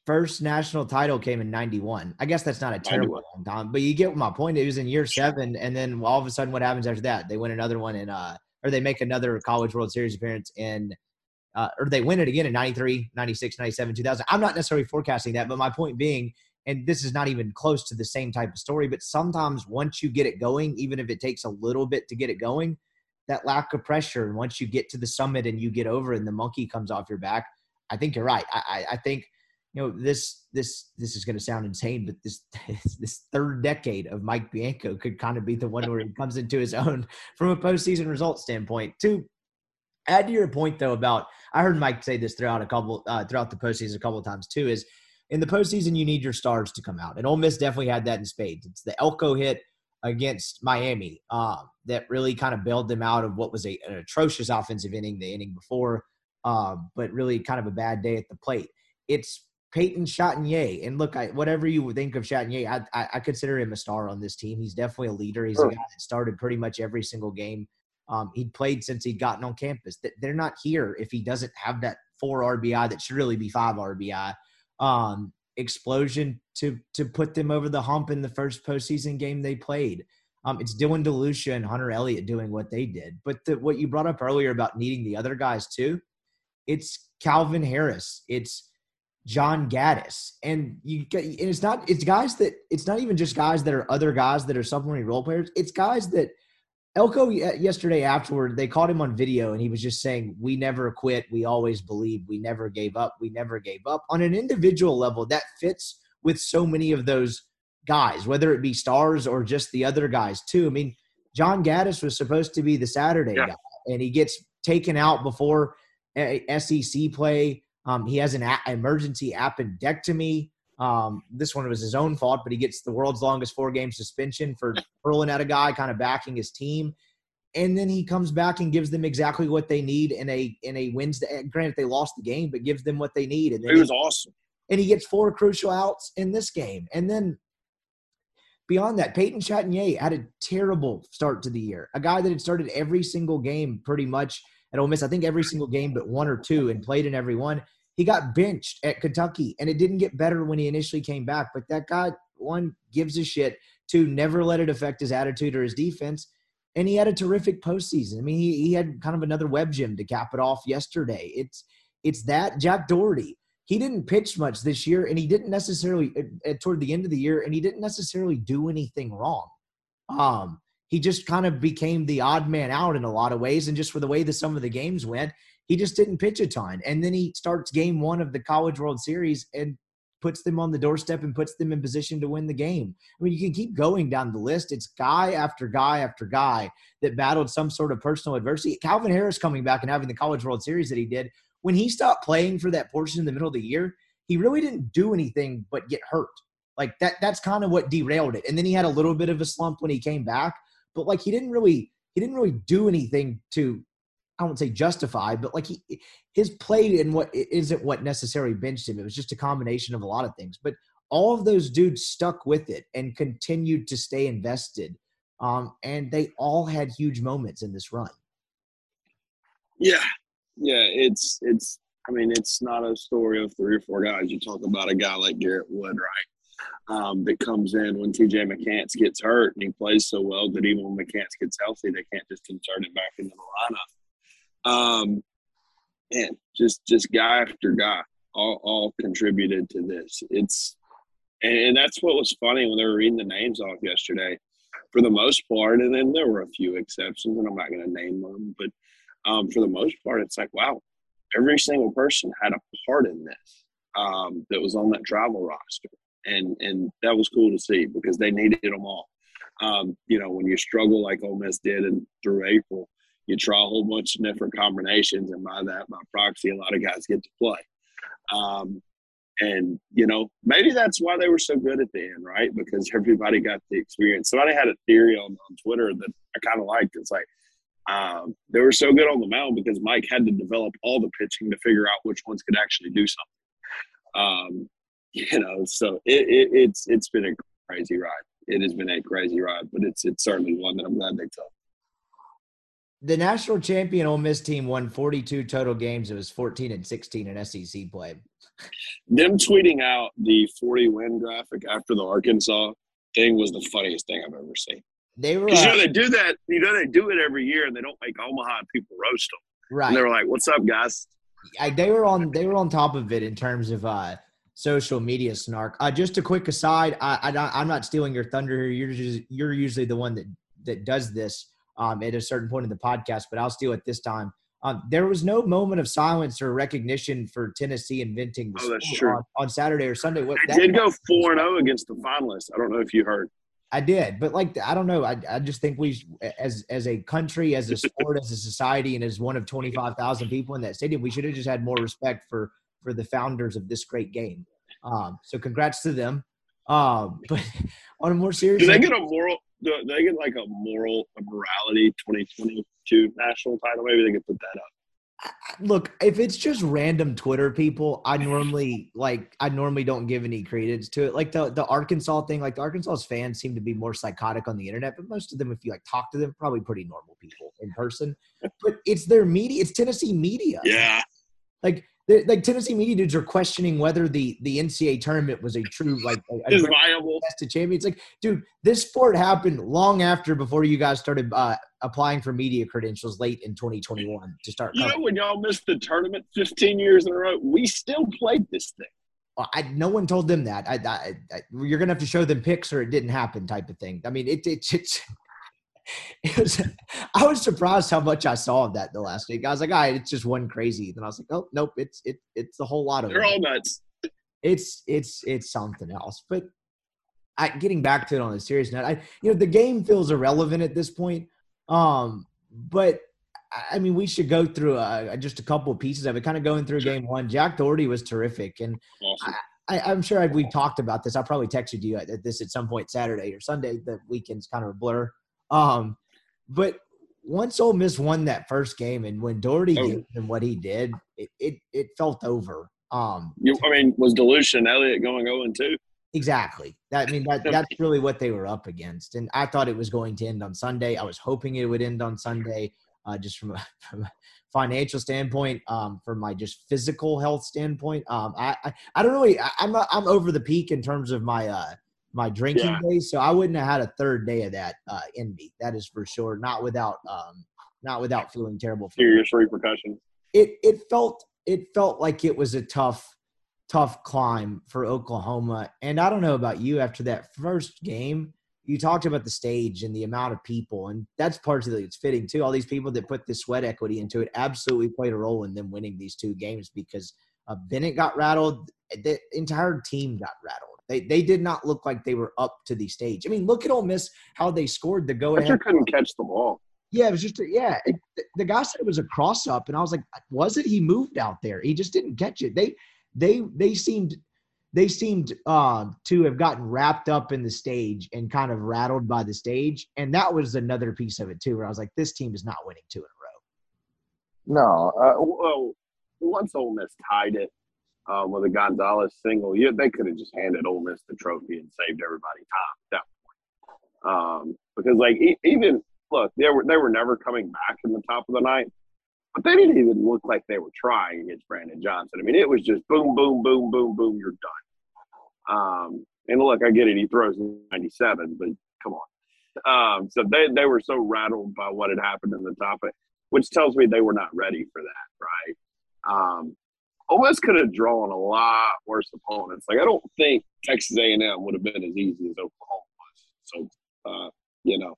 first national title came in 91 i guess that's not a terrible 91. long time but you get my point it was in year seven and then all of a sudden what happens after that they win another one in uh or they make another college world series appearance in uh, or they win it again in 93 96 97 2000 i'm not necessarily forecasting that but my point being and this is not even close to the same type of story but sometimes once you get it going even if it takes a little bit to get it going that lack of pressure and once you get to the summit and you get over and the monkey comes off your back i think you're right. I, I, think you know this this this is going to sound insane but this (laughs) this third decade of mike bianco could kind of be the one where he comes into his own from a postseason result standpoint to add to your point though about i heard mike say this throughout a couple uh, throughout the postseason a couple of times too is in the postseason you need your stars to come out and Ole Miss definitely had that in spades it's the elko hit against miami um, that really kind of bailed them out of what was a, an atrocious offensive inning the inning before um, but really kind of a bad day at the plate it's Peyton Chatagnier. And look, I, whatever you would think of Chatagnier, I, I, I consider him a star on this team. He's definitely a leader. He's Sure. a guy that started pretty much every single game. Um, he'd played since he'd gotten on campus. They're not here if he doesn't have that four RBI that should really be five RBI um, explosion to to put them over the hump in the first postseason game they played. Um, it's Dylan DeLucia and Hunter Elliott doing what they did. But the, what you brought up earlier about needing the other guys too, it's Calvin Harris. It's John Gaddis. And you and it's not it's guys that it's not even just guys that are other guys that are supplementary role players. It's guys that Elko ye- yesterday afterward, they caught him on video and he was just saying, We never quit. We always believed. We never gave up. We never gave up. On an individual level, that fits with so many of those guys, whether it be stars or just the other guys, too. I mean, John Gaddis was supposed to be the Saturday Yeah. guy, and he gets taken out before uh, SEC play. Um, he has an a- emergency appendectomy. Um, this one was his own fault, but he gets the world's longest four game suspension for hurling at a guy, kind of backing his team. and then he comes back and gives them exactly what they need in a in a Wednesday. Granted, they lost the game, but gives them what they need. And then He was he- awesome. and he gets four crucial outs in this game. And then beyond that, Peyton Chatagnier had a terrible start to the year. A guy that had started every single game pretty much at Ole Miss, I think every single game but one or two, and played in every one. He got benched at Kentucky, and it didn't get better when he initially came back. But that guy, one, gives a shit. Two, never let it affect his attitude or his defense. And he had a terrific postseason. I mean, he, he had kind of another web gem to cap it off yesterday. It's it's that Jack Dougherty he didn't pitch much this year and he didn't necessarily toward the end of the year and he didn't necessarily do anything wrong um he just kind of became the odd man out in a lot of ways and just for the way that some of the games went he just didn't pitch a ton and then he starts game one of the college world series and puts them on the doorstep and puts them in position to win the game i mean you can keep going down the list it's guy after guy after guy that battled some sort of personal adversity calvin harris coming back and having the college world series that he did when he stopped playing for that portion in the middle of the year, he really didn't do anything but get hurt. Like that that's kind of what derailed it. And then he had a little bit of a slump when he came back, but like he didn't really he didn't really do anything to I won't say justify, but like he his play and what isn't what necessarily benched him. It was just a combination of a lot of things. But all of those dudes stuck with it and continued to stay invested. Um, and they all had huge moments in this run. Yeah, yeah. It's it's. I mean, it's not a story of three or four guys. You talk about a guy like Garrett Wood, right? Um, that comes in when TJ McCants gets hurt and he plays so well that even when McCants gets healthy, they can't just insert it back into the lineup. Um, and just just guy after guy, all all contributed to this. It's and, and that's what was funny when they were reading the names off yesterday. For the most part, and then there were a few exceptions, and I'm not going to name them, but um, for the most part, it's like, wow, every single person had a part in this um, that was on that travel roster, and and that was cool to see because they needed them all. Um, you know, when you struggle like Ole Miss did in, through April, you try a whole bunch of different combinations, and by that, by proxy, a lot of guys get to play. Um, and you know, maybe that's why they were so good at the end, right? Because everybody got the experience. Somebody had a theory on, on Twitter that I kind of liked. It's like um, they were so good on the mound because Mike had to develop all the pitching to figure out which ones could actually do something. Um, (laughs) you know, so it, it, it's it's been a crazy ride. It has been a crazy ride, but it's it's certainly one that I'm glad they took. The national champion Ole Miss team won 42 total games. It was 14 and 16 in SEC play. Them tweeting out the 40 win graphic after the Arkansas thing was the funniest thing I've ever seen. They were you know uh, they do that. You know they do it every year, and they don't make Omaha people roast them. And they right. were like, "What's up, guys?" I, they were on. They were on top of it in terms of uh, social media snark. Uh, just a quick aside. I, I I'm not stealing your thunder here. You're just, you're usually the one that that does this um, at a certain point in the podcast, but I'll steal it this time. Um, there was no moment of silence or recognition for Tennessee inventing the Oh, that's sport true. on, on Saturday or Sunday. What, They did go four and zero against the finalists. I don't know if you heard. I did, but like I don't know. I, I just think we, as as a country, as a sport, as a society, and as one of twenty five thousand people in that stadium, we should have just had more respect for for the founders of this great game. Um, so congrats to them. Um, (laughs) but on a more serious, Do they get a moral? Do they get like a moral, a morality 2022 national title? Maybe they could put that up. look if it's just random twitter people i normally like i normally don't give any credence to it like the the arkansas thing like the arkansas's fans seem to be more psychotic on the internet but most of them if you like talk to them probably pretty normal people in person (laughs) but it's their media it's tennessee media Yeah, like like tennessee media dudes are questioning whether the the ncaa tournament was a true like a, a viable. test of champions like dude this sport happened long after before you guys started uh applying for media credentials late in 2021 to start You covering. know when y'all missed the tournament 15 years in a row, we still played this thing. I, no one told them that. I, I, I, you're gonna have to show them pics or it didn't happen, type of thing. I mean, it, it, it's. (laughs) It was. I was surprised how much I saw of that the last week. I was like, "All right, it's just one crazy." Then I was like, "Oh, nope, it's it, it's a whole lot of They're it. all nuts. It's it's it's something else." But I, getting back to it on a serious note, I you know the game feels irrelevant at this point. Um, but I- mean, we should go through uh, just a couple of pieces of it. Kind of going through game one. Jack Dougherty was terrific, and Awesome. I, I'm sure we've talked about this. I probably texted you at, at this at some point Saturday or Sunday. The weekend's kind of a blur. Um, but once Ole Miss won that first game, and when Dougherty Oh. did and what he did, it, it it felt over. Um, You, I mean, was Delucia and Elliott going 0 and 2? exactly. That I mean that (laughs) that's really what they were up against, and I thought it was going to end on Sunday. I was hoping it would end on Sunday, uh, just from a, (laughs) from a financial standpoint, um, from my just physical health standpoint. Um, I, I I don't really. I, I'm not, I'm over the peak in terms of my uh my drinking Yeah. days, so I wouldn't have had a third day of that uh, in me. That is for sure. Not without um not without feeling terrible. Serious repercussions. it it felt it felt like it was a tough tough climb for Oklahoma. And I don't know about you after that first game, you talked about the stage and the amount of people and that's partially it's fitting too. All these people that put the sweat equity into it absolutely played a role in them winning these two games because uh, Bennett got rattled, the entire team got rattled. They they did not look like they were up to the stage. I mean, look at Ole Miss how they scored the go ahead Fletcher couldn't catch the ball. yeah, it was just a, yeah. It, the- guy said it was a cross up, and I was like, was it? He moved out there. He just didn't catch it. They they they seemed they seemed um, to have gotten wrapped up in the stage and kind of rattled by the stage, and that was another piece of it too. Where I was like, this team is not winning two in a row. No. Uh, well, once Ole Miss tied it um, with a Gonzalez single, yeah, they could have just handed Ole Miss the trophy and saved everybody time at that point. Um, because, like, e- even look, they were they were never coming back in the top of the ninth, but they didn't even look like they were trying against Brandon Johnson. I mean, it was just boom, boom, boom, boom, boom, you're done. Um, and look, I get it, he throws 97, but come on. Um, so they they were so rattled by what had happened in the top, which tells me they were not ready for that, right? Um, Ole Miss could have drawn a lot worse opponents. Like I don't think Texas A&M would have been as easy as Oklahoma was. So uh, you know,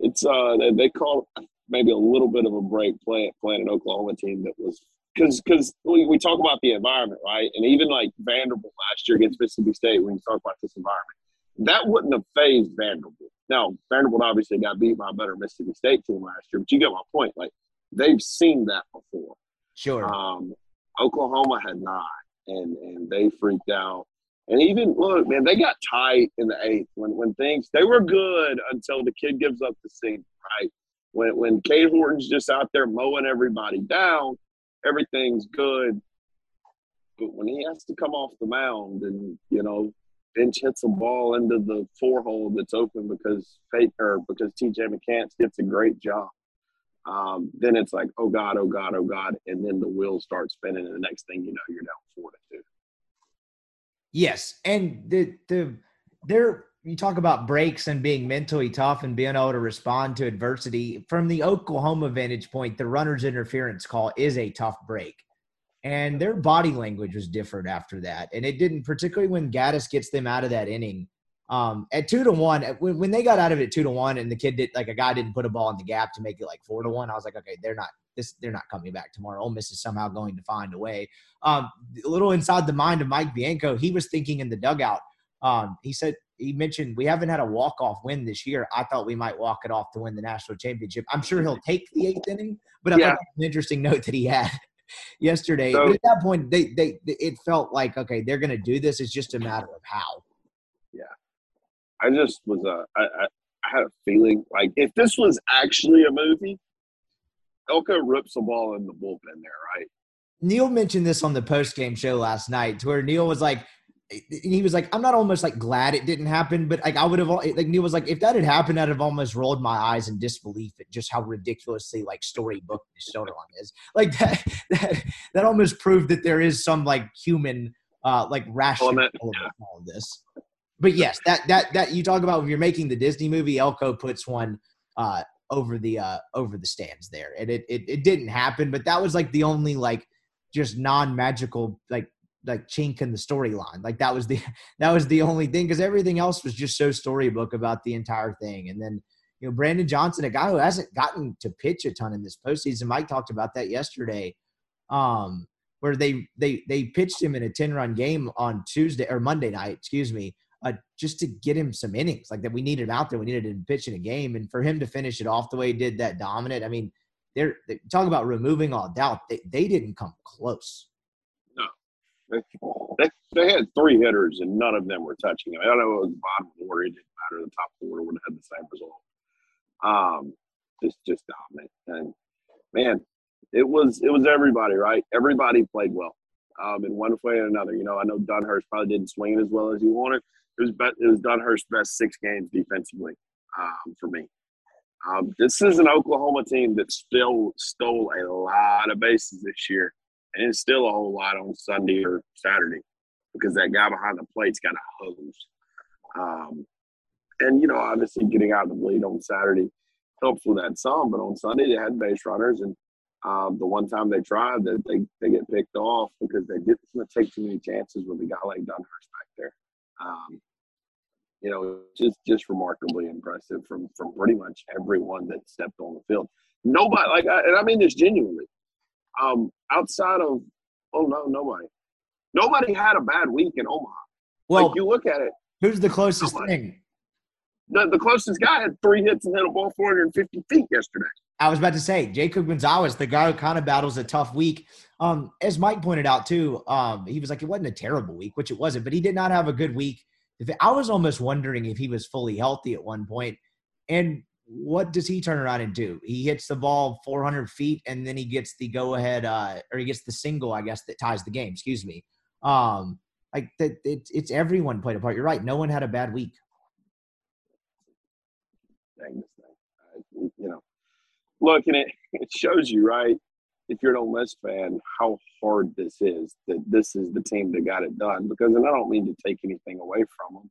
it's uh they, they call maybe a little bit of a break playing playing an Oklahoma team that was because because we, we talk about the environment, right? And even like Vanderbilt last year against Mississippi State, when you talk about this environment, that wouldn't have phased Vanderbilt. Now Vanderbilt obviously got beat by a better Mississippi State team last year, but you get my point. Like they've seen that before. Sure. Um, Oklahoma had not, and and they freaked out. And even look, man, they got tight in the eighth when when things they were good until the kid gives up the seam, right? When when Cade Horton's just out there mowing everybody down, everything's good. But when he has to come off the mound and you know bench hits a ball into the four hole that's open because fake or because TJ McCants gets a great job um, then it's like, oh God, oh God, oh God. And then the wheels start spinning, and the next thing you know, you're down four to two. Yes, and the the there you talk about breaks and being mentally tough and being able to respond to adversity. From the Oklahoma vantage point, the runner's interference call is a tough break. And their body language was different after that. And it didn't, particularly when Gaddis gets them out of that inning. Um, at two to one, when, when they got out of it two to one, and the kid did like a guy didn't put a ball in the gap to make it like four to one, I was like, okay, they're not this, they're not coming back tomorrow. Ole Miss is somehow going to find a way. Um, a little inside the mind of Mike Bianco, he was thinking in the dugout. Um, he said he mentioned we haven't had a walk off win this year. I thought we might walk it off to win the national championship. I'm sure he'll take the eighth inning, but I Yeah. thought an interesting note that he had (laughs) yesterday. So- at that point, they they it felt like okay, they're going to do this. It's just a matter of how. I just was uh, I, I, I had a feeling like if this was actually a movie, Elko rips the ball in the bullpen there, right? Neil mentioned this on the post game show last night, to where Neil was like, he was like, I'm not almost like glad it didn't happen, but like I would have like Neil was like, if that had happened, I'd have almost rolled my eyes in disbelief at just how ridiculously like storybook this storyline is. (laughs) Like that, that that almost proved that there is some like human uh like rational Element, element all of this. But yes, that that that you talk about when you're making the Disney movie, Elko puts one uh over the uh over the stands there. And it it, it didn't happen, but that was like the only like just non-magical like like chink in the storyline. Like that was the (laughs) that was the only thing because everything else was just so storybook about the entire thing. And then you know Brandon Johnson, a guy who hasn't gotten to pitch a ton in this postseason. Mike talked about that yesterday, um, where they they they pitched him in a ten run game on Tuesday or Monday night, excuse me, uh, just to get him some innings. Like that, we needed out there. We needed him pitching a game, and for him to finish it off the way he did, that dominant. I mean, they're they talk about removing all doubt. They they didn't come close. They, they, they had three hitters and none of them were touching him. I don't know it was the bottom order. It didn't matter. The top order would have had the same result. Um, just just dominant. And man, it was it was everybody, right? Everybody played well, um, in one way or another. You know, I know Dunhurst probably didn't swing it as well as he wanted. It was be- it was Dunhurst's best six games defensively um, for me. Um, this is an Oklahoma team that still stole a lot of bases this year, and it's still a whole lot on Sunday or Saturday because that guy behind the plate's got a hose. Um, and you know, obviously, getting out of the lead on Saturday helps with that some, but on Sunday they had base runners, and um, the one time they tried, that they, they get picked off because they didn't take too many chances with a guy like Dunhurst back there. Um, you know, just just remarkably impressive from from pretty much everyone that stepped on the field. Nobody like, I, and I mean this genuinely. Um, outside of, oh no, nobody, nobody had a bad week in Omaha. Well, like you look at it, who's the closest nobody. thing? The, the closest guy had three hits and hit a ball 450 feet yesterday. I was about to say Jacob Gonzalez, the guy who kind of battles a tough week. Um, as Mike pointed out too, um, he was like it wasn't a terrible week, which it wasn't, but he did not have a good week. If I was almost wondering if he was fully healthy at one point, and what does he turn around and do? He hits the ball 400 feet, and then he gets the go ahead, uh, or he gets the single, I guess, that ties the game. Excuse me. Um, like that, it, it's everyone played a part. You're right. No one had a bad week. Dang this thing. You know, look, and it, it shows you, right? If you're an Ole Miss fan, how hard this is. That this is the team that got it done. Because, and I don't mean to take anything away from them.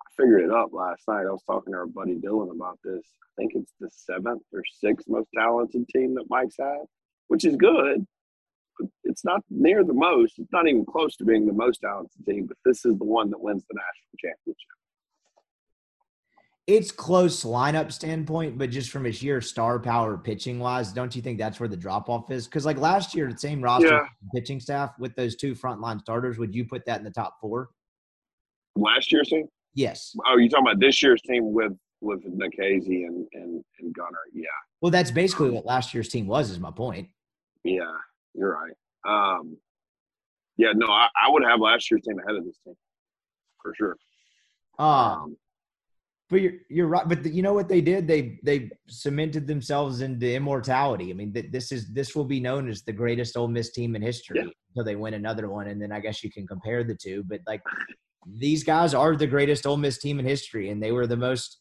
I figured it up last night. I was talking to our buddy Dylan about this. I think it's the seventh or sixth most talented team that Mike's had, which is good. But it's not near the most. It's not even close to being the most talented team. But this is the one that wins the national championship it's close lineup standpoint, but just from a sheer star power pitching wise, don't you think that's where the drop off is? Because like last year, the same roster Yeah. pitching staff with those two frontline starters, would you put that in the top four? last year's team. Yes. Oh, you talking about this year's team with with Nikhazy and and and Gunnar? Yeah, Well, that's basically what last year's team was. Is my point. yeah, you're right. Um, yeah, no, I, I would have last year's team ahead of this team for sure. Um, but you're you're right. But the, you know what they did? They they cemented themselves into immortality. I mean, th- this is this will be known as the greatest Ole Miss team in history Yeah. until they win another one, and then I guess you can compare the two. But like these guys are the greatest Ole Miss team in history, and they were the most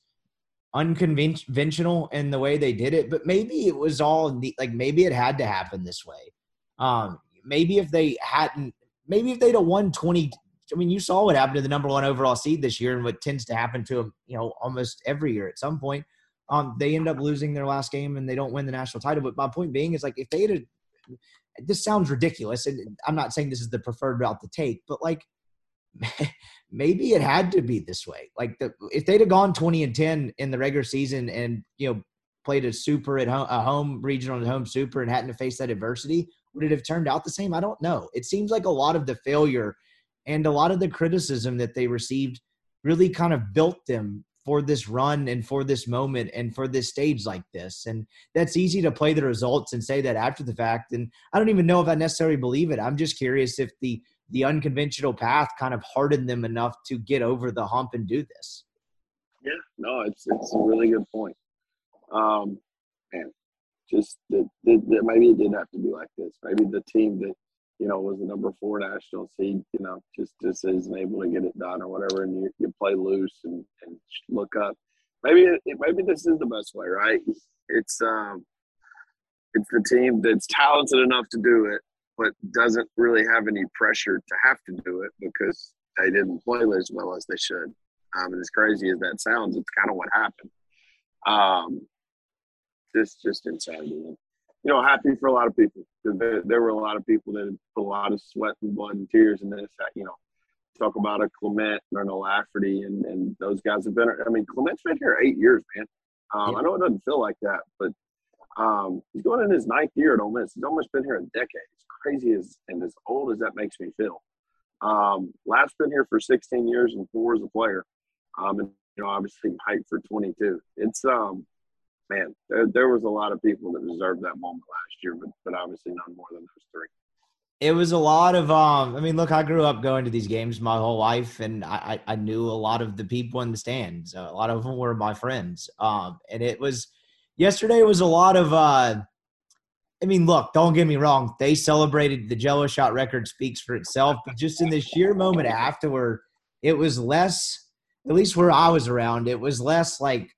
unconventional in the way they did it. But maybe it was all like maybe it had to happen this way. Um, maybe if they hadn't, maybe if they'd have won twenty. I mean, you saw what happened to the number one overall seed this year, and what tends to happen to them, you know, almost every year at some point. Um, they end up losing their last game and they don't win the national title. But my point being is like if they had, this sounds ridiculous, and I'm not saying this is the preferred route to take, but like (laughs) maybe it had to be this way. Like the, if they'd have gone 20 and 10 in the regular season and you know played a super at home, a home regional at home super, and hadn't to face that adversity, would it have turned out the same? I don't know. It seems like a lot of the failure and a lot of the criticism that they received really kind of built them for this run and for this moment and for this stage like this. And that's easy to play the results and say that after the fact. And I don't even know if I necessarily believe it. I'm just curious if the the unconventional path kind of hardened them enough to get over the hump and do this. Yeah, no, it's it's a really good point. Um, man, just that, maybe it didn't have to be like this. Maybe the team that you know was the number four national seed, you know, just just isn't able to get it done or whatever, and you, you play loose and, and look up. Maybe it, maybe this is the best way, right? It's um, it's the team that's talented enough to do it, but doesn't really have any pressure to have to do it because they didn't play as well as they should. Um, and as crazy as that sounds, it's kind of what happened. Um, just just insanity. You know, happy for a lot of people because there, there were a lot of people that put a lot of sweat and blood and tears in this. You know, talk about a Clement and an Lafferty and and those guys have been. I mean, Clement's been here eight years, man. Um, I know it doesn't feel like that, but um, he's going in his ninth year at Ole Miss. He's almost been here a decade. It's crazy as and as old as that makes me feel. Um, Laf's been here for 16 years and four as a player. Um, and you know, obviously Mike for 22. It's um, man, there, there was a lot of people that deserved that moment last year, but but obviously none more than those three. It was a lot of um I mean, look, I grew up going to these games my whole life and I, I knew a lot of the people in the stands. a lot of them were my friends. Um and it was yesterday was a lot of. uh I mean, look, don't get me wrong. They celebrated the Jello shot record speaks for itself, but just in the sheer moment afterward, it was less. At least where I was around, it was less like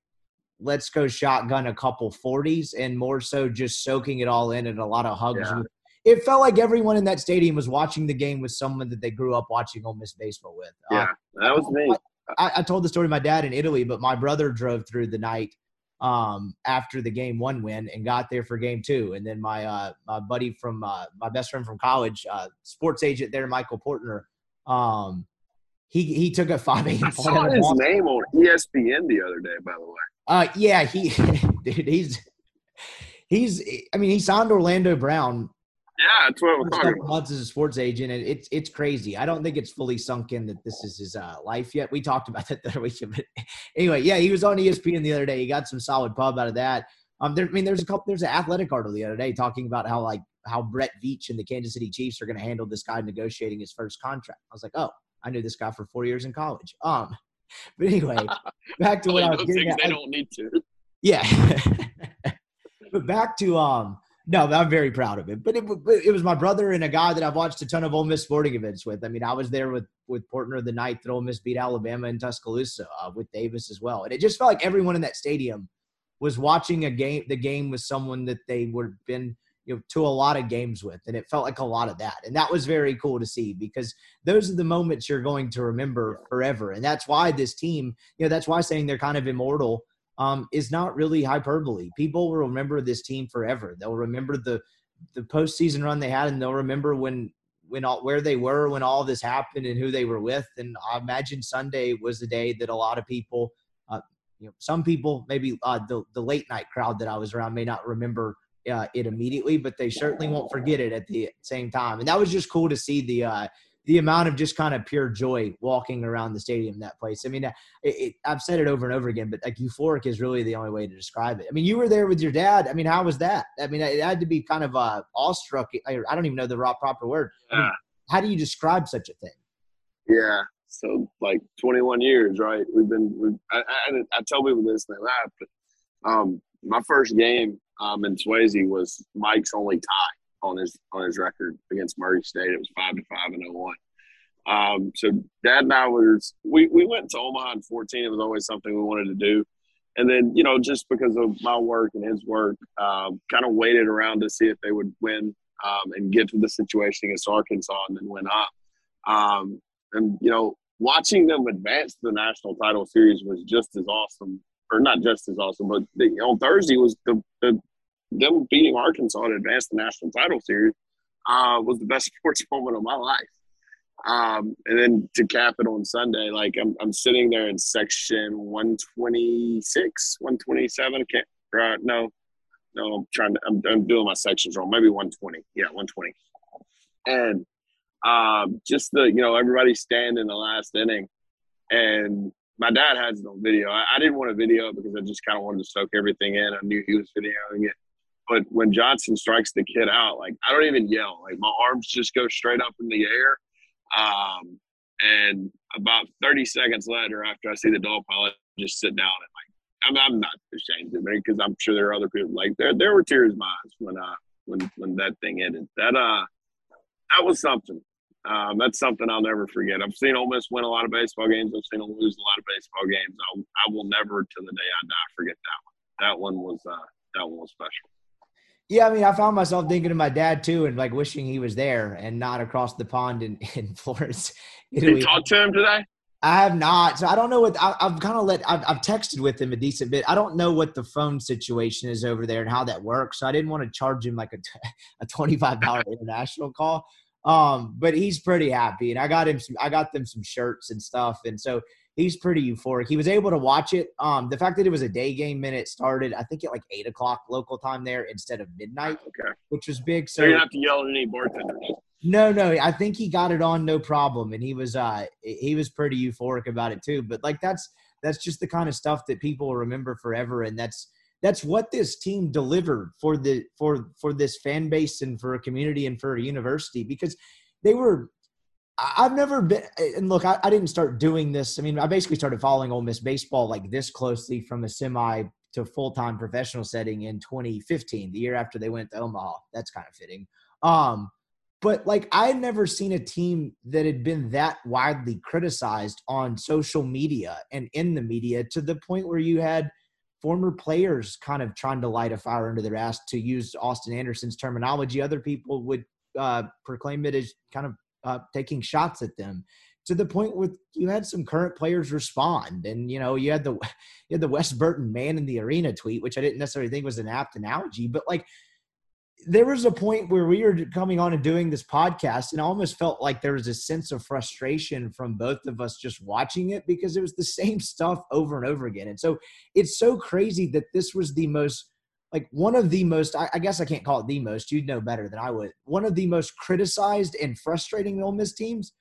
let's go shotgun a couple 40s and more so just soaking it all in and a lot of hugs. Yeah. It felt like everyone in that stadium was watching the game with someone that they grew up watching Ole Miss baseball with. Uh, Yeah, that was me. I, I told the story to my dad in Italy, but my brother drove through the night um, after the game one win and got there for game two. And then my uh, my buddy from uh, my best friend from college, uh, sports agent there, Michael Portner, um, he he took a (laughs) five eight. I saw his name on ESPN the other day, by the way. Uh, yeah, he, (laughs) dude, he's he's. I mean, he signed Orlando Brown Yeah, that's what we're talking about. months as a sports agent, and it's it's crazy. I don't think it's fully sunk in that this is his uh, life yet. We talked about (laughs) that the other week, but anyway, yeah, he was on ESPN the other day. He got some solid pub out of that. Um, there, I mean, there's a couple. There's an athletic article the other day talking about how like how Brett Veach and the Kansas City Chiefs are going to handle this guy negotiating his first contract. I was like, oh, I knew this guy for four years in college. Um, (laughs) but anyway, back to what I was getting at. they don't need to. yeah. (laughs) but back to um no, I'm very proud of it. But it, it was my brother and a guy that I've watched a ton of Ole Miss sporting events with. I mean, I was there with with Portner the night that Ole Miss beat Alabama in Tuscaloosa uh, with Davis as well, and it just felt like everyone in that stadium was watching a game, the game with someone that they would have been you know to a lot of games with, and it felt like a lot of that, and that was very cool to see because those are the moments you're going to remember forever, and that's why this team, you know, that's why saying they're kind of immortal um, is not really hyperbole. People will remember this team forever. They'll remember the the postseason run they had, and they'll remember when when all where they were when all this happened and who they were with. And I imagine Sunday was the day that a lot of people, uh, you know, some people maybe uh, the the late night crowd that I was around may not remember uh, it immediately, but they certainly won't forget it at the same time. And that was just cool to see the. Uh, the amount of just kind of pure joy walking around the stadium, that place. I mean, it, it, I've said it over and over again, but like euphoric is really the only way to describe it. I mean, you were there with your dad. I mean, how was that? I mean, it had to be kind of uh, awestruck. I, I don't even know the raw proper word. I mean, Yeah. how do you describe such a thing? Yeah. So like 21 years, right? We've been. We've, I, I I tell people this and they laugh, but um, my first game um in Swayze was Mike's only tie on his on his record against Murray State. It was five to five and 01. Um, so Dad and I was we we went to Omaha in 14. It was always something we wanted to do. And then, you know, just because of my work and his work, um, kind of waited around to see if they would win um, and get to the situation against Arkansas and then went up. Um, and, you know, watching them advance to the national title series was just as awesome, or not just as awesome, but on Thursday was the, the them beating Arkansas to advance the national title series uh, was the best (laughs) sports moment of my life. Um, and then to cap it on Sunday, like I'm, I'm sitting there in section 126, 127. Can't, right? No, no, I'm trying to, I'm, I'm doing my sections wrong. Maybe 120. Yeah, 120. And um, just the, you know, everybody stand in the last inning. And my dad has it on video. I, I didn't want to video it because I just kind of wanted to soak everything in. I knew he was videoing it. But when Johnson strikes the kid out, like I don't even yell. Like my arms just go straight up in the air. Um, and about 30 seconds later, after I see the dog pilot, just sit down and like I'm, I'm not ashamed of it because I'm sure there are other people like there there were tears in my eyes when uh when when that thing ended. That uh that was something. Um, that's something I'll never forget. I've seen Ole Miss win a lot of baseball games. I've seen them lose a lot of baseball games. I'll, I will never, to the day I die, forget that one. That one was uh, that one was special. Yeah, I mean, I found myself thinking of my dad too, and like wishing he was there and not across the pond in, (laughs) in Florence, Did you talk to him today? I have not. So I don't know what I, I've kind of let. I've, I've texted with him a decent bit. I don't know what the phone situation is over there and how that works. So I didn't want to charge him like a (laughs) a twenty five dollar (laughs) international call. Um, but he's pretty happy, and I got him some. I got them some shirts and stuff, and so he's pretty euphoric. He was able to watch it. Um, the fact that it was a day game and it started, I think at like eight o'clock local time there instead of midnight, Okay. which was big. So you don't have to yell at any bartender. No, no, I think he got it on no problem, and he was uh he was pretty euphoric about it too. But like that's that's just the kind of stuff that people will remember forever, and that's that's what this team delivered for the for for this fan base and for a community and for a university because they were. I've never been, and look, I, I didn't start doing this. I mean, I basically started following Ole Miss baseball like this closely from a semi to full time professional setting in 2015, the year after they went to Omaha. That's kind of fitting. Um, but like I had never seen a team that had been that widely criticized on social media and in the media to the point where you had former players kind of trying to light a fire under their ass to use Austin Anderson's terminology. Other people would uh, proclaim it as kind of uh, taking shots at them to the point where you had some current players respond. And you know you had the (laughs) you had the Wes Burton man in the arena tweet which I didn't necessarily think was an apt analogy but like there was a point where we were coming on and doing this podcast and I almost felt like there was a sense of frustration from both of us just watching it because it was the same stuff over and over again. And so it's so crazy that this was the most like one of the most I, I guess I can't call it the most you'd know better than I would one of the most criticized and frustrating Ole Miss teams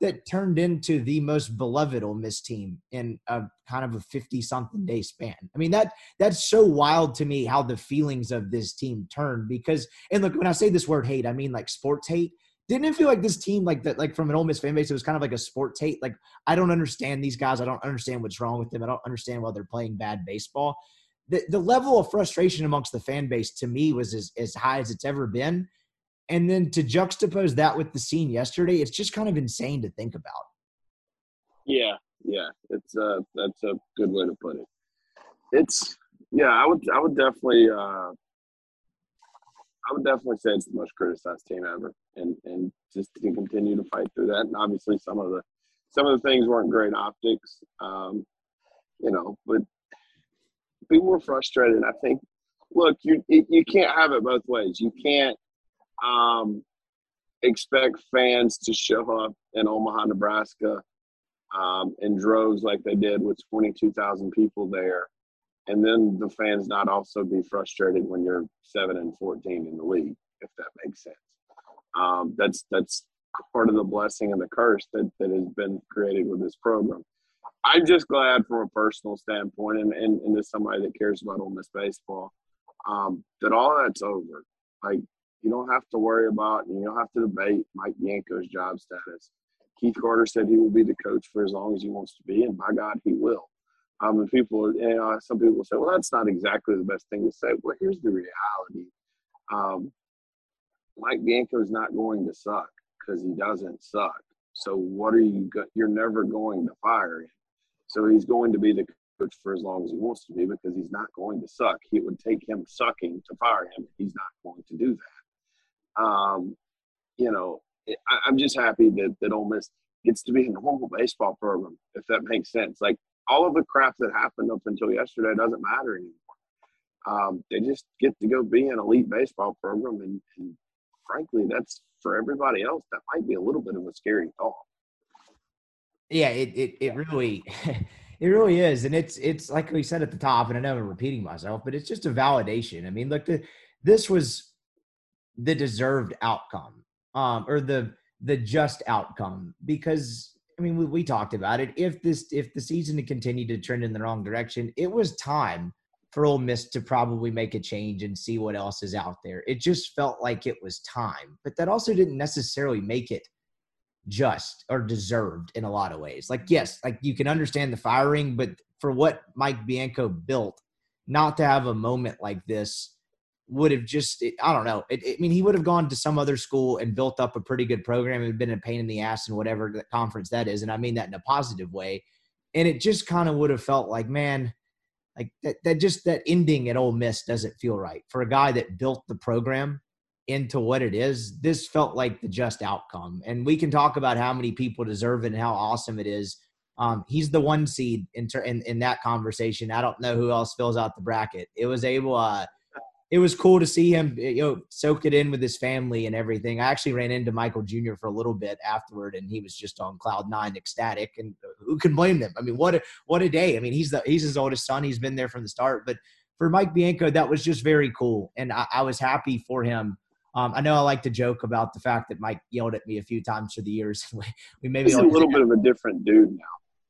that turned into the most beloved Ole Miss team in a kind of a 50 something day span. I mean, that that's so wild to me how the feelings of this team turned because, and look, when I say this word hate, I mean like sports hate. Didn't it feel like this team, like that, like from an Ole Miss fan base, it was kind of like a sports hate? Like, I don't understand these guys. I don't understand what's wrong with them. I don't understand why they're playing bad baseball. The, the level of frustration amongst the fan base to me was as, as high as it's ever been and then to juxtapose that with the scene yesterday, it's just kind of insane to think about. Yeah, yeah, it's uh that's a good way to put it. It's yeah, I would I would definitely uh I would definitely say it's the most criticized team ever, and and just to continue to fight through that. And obviously, some of the some of the things weren't great optics, um, you know, but people were frustrated. I think, look, you you can't have it both ways. You can't um, expect fans to show up in Omaha, Nebraska, um, in droves like they did with 22,000 people there, and then the fans not also be frustrated when you're seven and 14 in the league, if that makes sense. Um, that's that's part of the blessing and the curse that, that has been created with this program. I'm just glad from a personal standpoint, and, and, and as somebody that cares about Ole Miss baseball, um, that all that's over. Like you don't have to worry about, and you don't have to debate Mike Bianco's job status. Keith Carter said he will be the coach for as long as he wants to be, and by God, he will. Um, and people, you know, some people say, well, that's not exactly the best thing to say. Well, here's the reality. Um, Mike Bianco is not going to suck because he doesn't suck. So what are you? Go- you're never going to fire him. So he's going to be the coach for as long as he wants to be because he's not going to suck. It would take him sucking to fire him. He's not going to do that um, you know, I, I'm just happy that that Ole Miss gets to be a normal baseball program, if that makes sense. Like all of the crap that happened up until yesterday doesn't matter anymore. Um, they just get to go be an elite baseball program, and, and frankly, that's for everybody else. That might be a little bit of a scary thought. Yeah, it it, it really. (laughs) It really is, and it's it's like we said at the top, and I know I'm repeating myself, but it's just a validation. I mean, look, the, this was the deserved outcome um, or the the just outcome because I mean we, we talked about it. If this if the season had continued to trend in the wrong direction, it was time for Ole Miss to probably make a change and see what else is out there. It just felt like it was time, but that also didn't necessarily make it just or deserved in a lot of ways. Like yes, like you can understand the firing, but for what Mike Bianco built, not to have a moment like this would have just I don't know. It, I mean, he would have gone to some other school and built up a pretty good program. and been a pain in the ass in whatever conference that is, and I mean that in a positive way. And it just kind of would have felt like, man, like that, that just that ending at Ole Miss doesn't feel right for a guy that built the program into what it is. This felt like the just outcome, and we can talk about how many people deserve it and how awesome it is. Um, he's the one seed in, ter- in in that conversation. I don't know who else fills out the bracket. It was able. Uh, it was cool to see him you know soak it in with his family and everything. I actually ran into Michael Jr. for a little bit afterward, and he was just on cloud nine, ecstatic. And who can blame them? I mean, what a what a day! I mean, he's the he's his oldest son. He's been there from the start. But for Mike Bianco, that was just very cool, and I, I was happy for him. Um, I know I like to joke about the fact that Mike yelled at me a few times for the years. (laughs) we maybe he's a little bit of a different dude now.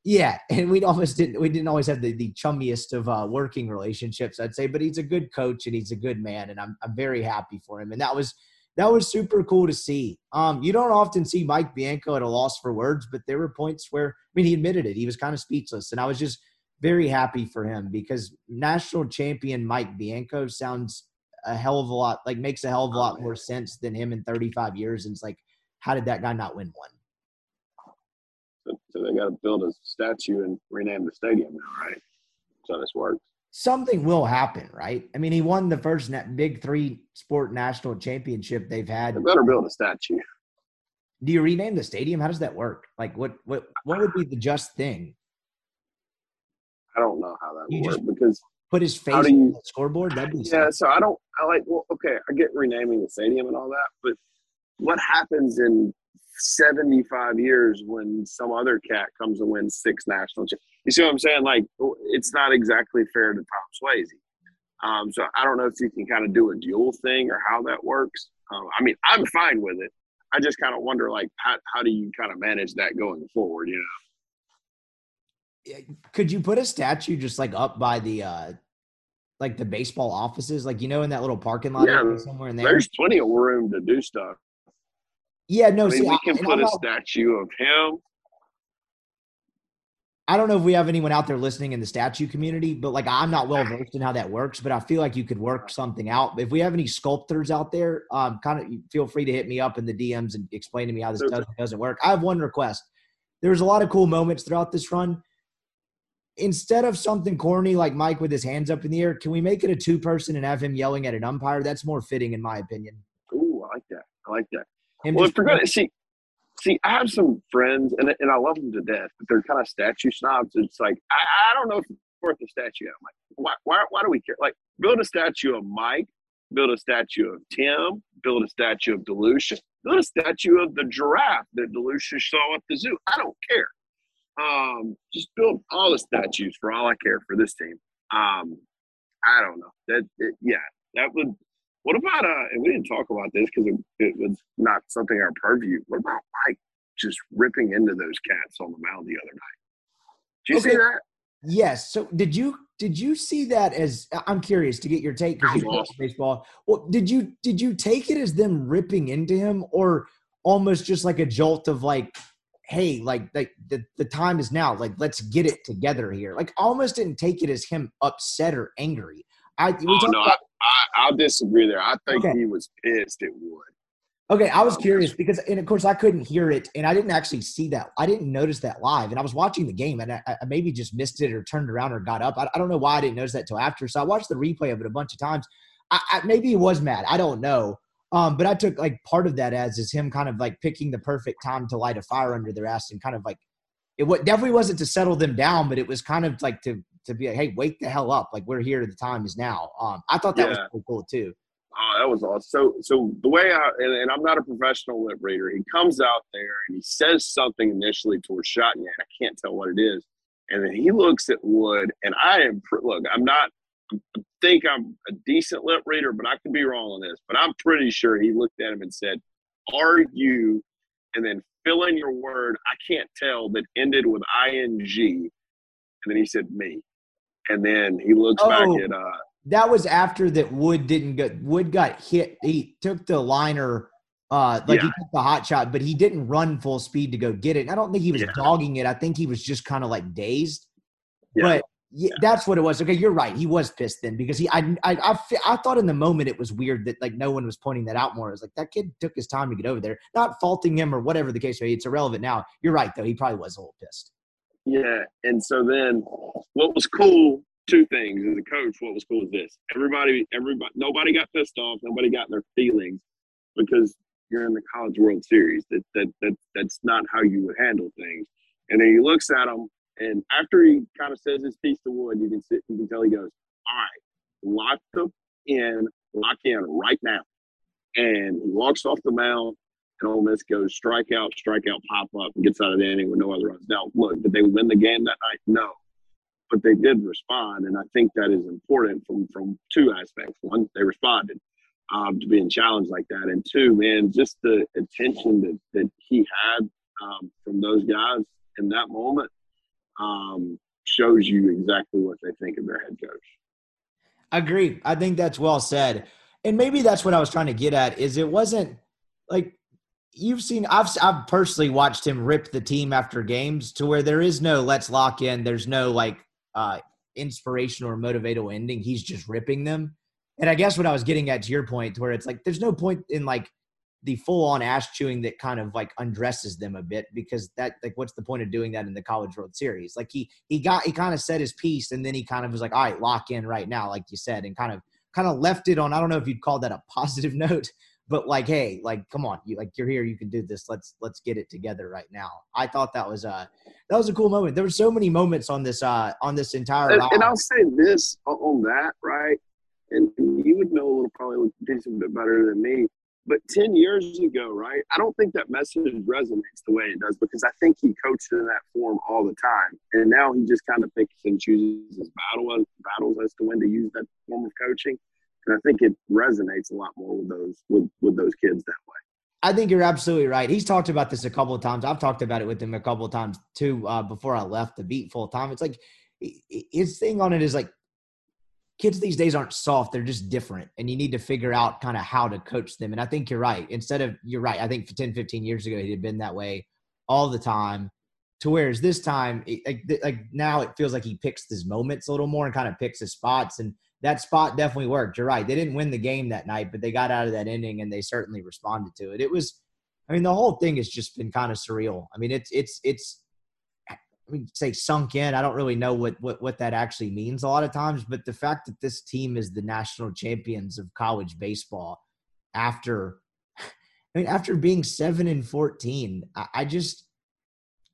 Yeah, and we almost didn't we didn't always have the, the chummiest of uh, working relationships, I'd say, but he's a good coach and he's a good man, and I'm I'm very happy for him. And that was that was super cool to see. Um, you don't often see Mike Bianco at a loss for words, but there were points where I mean he admitted it. He was kind of speechless, and I was just very happy for him because national champion Mike Bianco sounds a hell of a lot like makes a hell of a oh, lot more sense than him in 35 years. And it's like, how did that guy not win one? So, so they got to build a statue and rename the stadium now, right? So this works. Something will happen, right? I mean, he won the first na- big three sport national championship they've had. They better build a statue. Do you rename the stadium? How does that work? Like, what what what would be the just thing? I don't know how that You just- because Put his face do on you- the scoreboard? That'd be yeah. So I don't. I like. Well, okay. I get renaming the stadium and all that, but what happens in 75 years when some other cat comes and wins six national? Cha- you see what I'm saying? Like, it's not exactly fair to Tom Swayze. Um, so I don't know if you can kind of do a dual thing or how that works. Um, I mean, I'm fine with it. I just kind of wonder, like, how, how do you kind of manage that going forward? You know. could you put a statue just like up by the uh like the baseball offices like you know in that little parking lot Yeah, somewhere in there There's plenty of room to do stuff. yeah no I mean, see, we can and put a not- statue of him. I don't know if we have anyone out there listening in the statue community but like i'm not well versed in how that works but i feel like you could work something out if we have any sculptors out there um kind of feel free to hit me up in the dms and explain to me how this Sure. does doesn't work i have one request there's a lot of cool moments throughout this run instead of something corny like Mike with his hands up in the air, can we make it a two person and have him yelling at an umpire? That's more fitting, in my opinion. Ooh, I like that. I like that. Him well, if we're gonna see, see, I have some friends, and and I love them to death, but they're kind of statue snobs. It's like I, I don't know if it's worth a statue. I'm like, why, why, why do we care? Like, build a statue of Mike, build a statue of Tim, build a statue of DeLucia, build a statue of the giraffe that DeLucia saw at the zoo. I don't care. Um, just build all the statues for all I care for this team. Um, I don't know that. It, yeah, that would. What about uh? And we didn't talk about this because it, it was not something our purview. What about Mike just ripping into those cats on the mound the other night? Did you see that? Yes. So did you did you see that as I'm curious to get your take because you was coach baseball. Well, did you did you take it as them ripping into him or almost just like a jolt of like, hey, like like the, the time is now. Like let's get it together here. Like almost didn't take it as him upset or angry. I, we oh, no, about- I, I, I'll disagree there. I think Okay. he was pissed at Wood. Okay, I was Um, curious because, and of course, I couldn't hear it, and I didn't actually see that. I didn't notice that live, and I was watching the game, and I, I maybe just missed it or turned around or got up. I, I don't know why I didn't notice that till after. So I watched the replay of it a bunch of times. I, I maybe he was mad. I don't know. Um, but I took like part of that as is him kind of like picking the perfect time to light a fire under their ass and kind of like it wa- definitely wasn't to settle them down, but it was kind of like to to be like, hey, wake the hell up, like we're here. The time is now. Um, I thought that was pretty cool too. Oh, that was awesome. So, so the way I and, and I'm not a professional lip reader. He comes out there and he says something initially towards Shotgun. I can't tell what it is, and then he looks at Wood, and I am look. I'm not. I think I'm a decent lip reader, but I could be wrong on this. But I'm pretty sure he looked at him and said, "Are you?" And then fill in your word. I can't tell that ended with ing, and then he said me, and then he looks Oh. back at uh, that was after that Wood didn't get Wood got hit. He took the liner, uh, like he took the hot shot, but he didn't run full speed to go get it. And I don't think he was Yeah. dogging it. I think he was just kind of like dazed. Yeah. But yeah, that's what it was. Okay, you're right. He was pissed then because he, I, I, I, I thought in the moment it was weird that like no one was pointing that out more. It was like that kid took his time to get over there, not faulting him or whatever the case may be. It's irrelevant now. You're right though. He probably was a little pissed. Yeah, and so then what was cool? Two things as a coach. What was cool is this: everybody, everybody, nobody got pissed off. Nobody got their feelings because you're in the College World Series. That that that that's not how you would handle things. And then he looks at him, and after he kind of says his piece to Wood, you can sit, you can tell he goes, "All right, lock them in, lock in right now." And he walks off the mound, and Ole Miss goes strikeout, strikeout, pop up, and gets out of the inning with no other runs. Now, look, did they win the game that night? No, but they did respond, and I think that is important from from two aspects. One, they responded um, to being challenged like that, and two, man, just the attention that that he had um, from those guys in that moment um, shows you exactly what they think of their head coach. Agree. I think that's well said. And maybe that's what I was trying to get at is it wasn't like you've seen I've I've personally watched him rip the team after games to where there is no let's lock in, there's no like uh, inspirational or motivational ending. He's just ripping them. And I guess what I was getting at to your point, to where it's like there's no point in like the full on ass chewing that kind of like undresses them a bit because that like what's the point of doing that in the college world series? Like he he got he kind of said his piece and then he kind of was like all right lock in right now like you said and kind of kind of left it on i don't know if you'd call that a (laughs) positive note but like hey like come on you like you're here you can do this let's let's get it together right now. I thought that was a that was a cool moment. There were so many moments on this uh on this entire and, and i'll say this on that right and, and you would know a little probably a decent bit better than me but 10 years ago, right, I don't think that message resonates the way it does because I think he coached in that form all the time. And now he just kind of picks and chooses his battle, battles as to when to use that form of coaching. And I think it resonates a lot more with those with, with those kids that way. I think you're absolutely right. He's talked about this a couple of times. I've talked about it with him a couple of times too uh, before I left the beat full time. It's like his thing on it is like kids these days aren't soft they're just different and you need to figure out kind of how to coach them and i think you're right instead of you're right i think 10 15 years ago he had been that way all the time to whereas this time like, like now it feels like he picks his moments a little more and kind of picks his spots and that spot definitely worked you're right they didn't win the game that night but they got out of that inning and they certainly responded to it it was i mean the whole thing has just been kind of surreal i mean it's it's it's I mean, say sunk in. I don't really know what, what what that actually means a lot of times, but the fact that this team is the national champions of college baseball after, (laughs) I mean, after being seven and fourteen, I, I just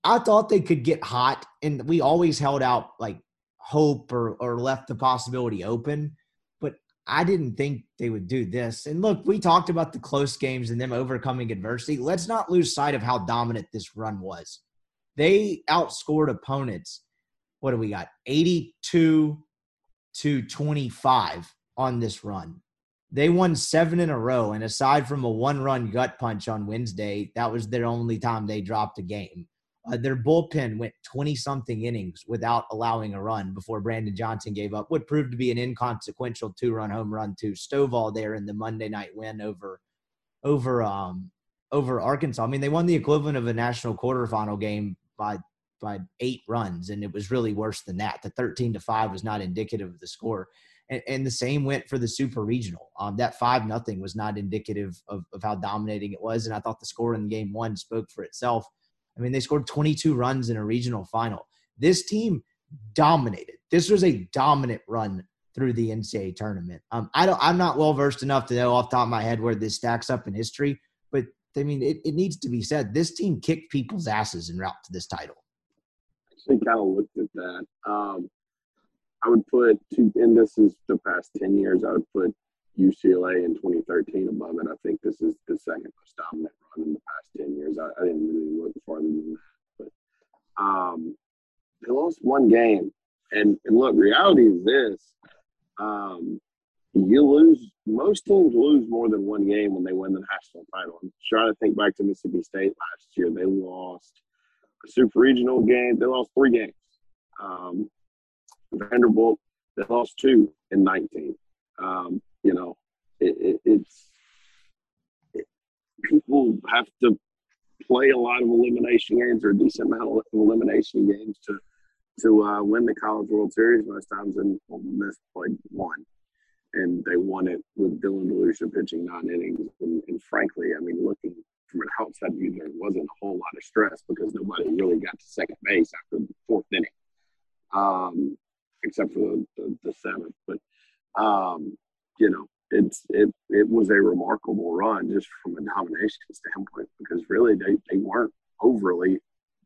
I thought they could get hot, and we always held out like hope or or left the possibility open. But I didn't think they would do this. And look, we talked about the close games and them overcoming adversity. Let's not lose sight of how dominant this run was they outscored opponents. What do we got? 82 to 25 on this run. They won seven in a row. And aside from a one run gut punch on Wednesday, that was their only time they dropped a game. Uh, their bullpen went 20 something innings without allowing a run before Brandon Johnson gave up what proved to be an inconsequential two run home run to Stovall there in the Monday night win over over um over Arkansas. I mean, they won the equivalent of a national quarterfinal game by by eight runs, and it was really worse than that. The thirteen to five was not indicative of the score, and, and the same went for the super regional. Um, that five nothing was not indicative of, of how dominating it was, and I thought the score in game one spoke for itself. I mean, they scored 22 runs in a regional final. This team dominated. This was a dominant run through the NCAA tournament. Um, I don't. I'm not well versed enough to know off top of my head where this stacks up in history, I mean, it, it needs to be said. This team kicked people's asses en route to this title. I actually kind of looked at that. Um, I would put two, and this is the past 10 years, I would put UCLA in 2013 above it. I think this is the second most dominant run in the past 10 years. I, I didn't really look farther than that. But um, they lost one game. And, and look, reality is this. Um, you lose most teams lose more than one game when they win the national title. I'm trying to think back to Mississippi State last year. They lost a super regional game. They lost three games. Um, Vanderbilt, they lost two in 19. Um, you know, it, it, it's it, people have to play a lot of elimination games or a decent amount of elimination games to to uh, win the College World Series most times, and Miss played one and they won it with Dylan DeLucia pitching nine innings. And, and, frankly, I mean, looking from an outside view, there wasn't a whole lot of stress because nobody really got to second base after the fourth inning, um, except for the, the, the seventh. But um, you know, it's it it was a remarkable run just from a domination standpoint because really they, they weren't overly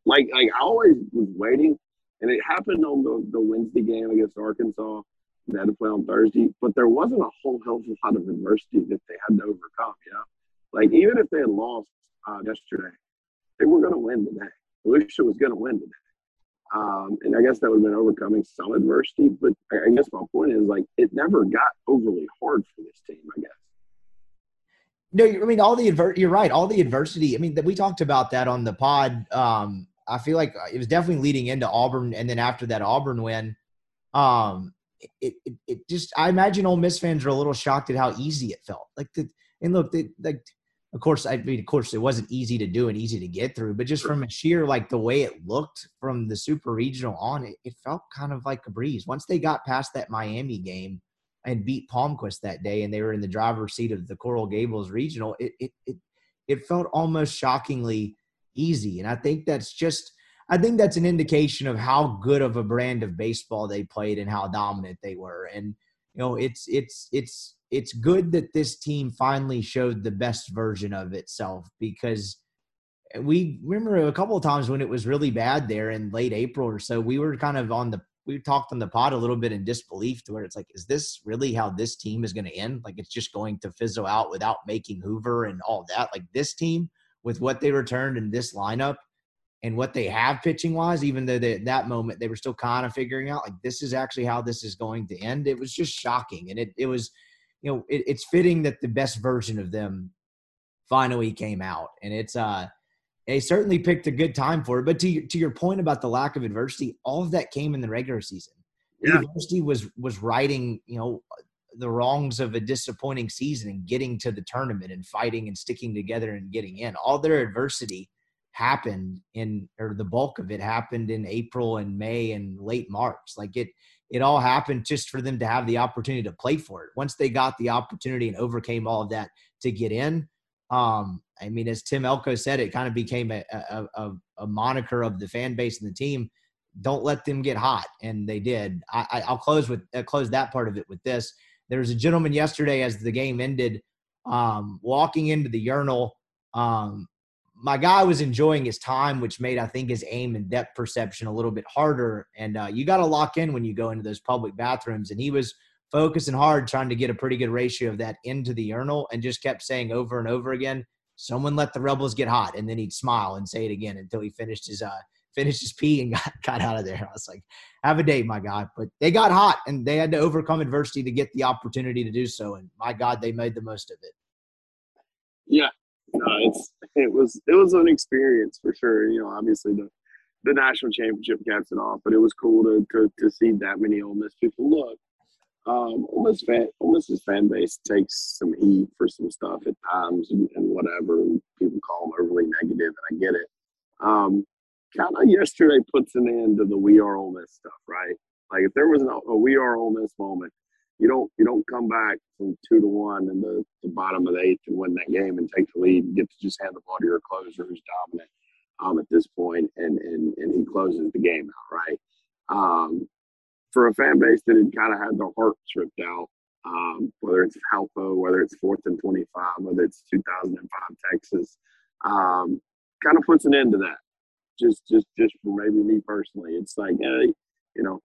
like like I always was waiting, and it happened on the, the Wednesday game against Arkansas they had to play on Thursday, but there wasn't a whole hell of a lot of adversity that they had to overcome. You know, like even if they had lost uh, yesterday, they were going to win today. DeLucia was going to win today. Um, and I guess that would have been overcoming some adversity. But I guess my point is like it never got overly hard for this team. I guess. No, I mean all the adver- You're right. All the adversity. I mean, that we talked about that on the pod. Um, I feel like it was definitely leading into Auburn, and then after that Auburn win, um, it, it, it just I imagine Ole Miss fans are a little shocked at how easy it felt. Like the and look, they, like of course, I mean, of course, it wasn't easy to do and easy to get through, but just from a sheer like the way it looked from the super regional on, it, it felt kind of like a breeze. Once they got past that Miami game and beat Palmquist that day, and they were in the driver's seat of the Coral Gables regional, it it it, it felt almost shockingly easy. And I think that's just I think that's an indication of how good of a brand of baseball they played and how dominant they were. And you know, it's it's it's it's good that this team finally showed the best version of itself because we remember a couple of times when it was really bad there in late April or so, we were kind of on the we talked on the pod a little bit in disbelief to where it's like, is this really how this team is going to end? Like it's just going to fizzle out without making Hoover and all that. Like this team with what they returned in this lineup and what they have pitching wise, even though they, that moment they were still kind of figuring out like this is actually how this is going to end. It was just shocking, and it it was, you know, it, it's fitting that the best version of them finally came out, and it's uh they certainly picked a good time for it. But to to your point about the lack of adversity, all of that came in the regular season. Yeah. Adversity was was writing you know, the wrongs of a disappointing season and getting to the tournament and fighting and sticking together and getting in. All their adversity happened in or the bulk of it happened in April and May and late March. Like it it all happened just for them to have the opportunity to play for it. Once they got the opportunity and overcame all of that to get in, um, I mean, as Tim Elko said, it kind of became a, a, a, a moniker of the fan base and the team. Don't let them get hot, and they did. I, will close with uh, close that part of it with this. There was a gentleman yesterday as the game ended, um, walking into the urinal. Um, my guy was enjoying his time, which made I think his aim and depth perception a little bit harder. And uh, you got to lock in when you go into those public bathrooms. And he was focusing hard, trying to get a pretty good ratio of that into the urinal, and just kept saying over and over again, "Someone let the rebels get hot," and then he'd smile and say it again until he finished his uh, finished his pee and (laughs) got, got out of there. I was like, "Have a day, my guy." But they got hot, and they had to overcome adversity to get the opportunity to do so. And my God, they made the most of it. Yeah, no, it's it was it was an experience for sure. You know, obviously the the national championship caps it off, but it was cool to to, to see that many Ole Miss people. Look, um, Ole Miss fan Ole Miss's fan base takes some heat for some stuff at times and, and whatever. People call them overly negative, and I get it. Um, kind of yesterday puts an end to the we are Ole Miss stuff, right? Like if there was a, a we are Ole Miss moment, you don't you don't come back from two to one in the, the bottom of the eighth and win that game and take the lead and get to just hand the ball to your closer who's dominant um, at this point and, and and he closes the game out right. Um, for a fan base that had kind of had their heart ripped out, um, whether it's Halpo, whether it's fourth and twenty five, whether it's two thousand and five Texas, um, kind of puts an end to that. Just just just for maybe me personally, it's like hey, you know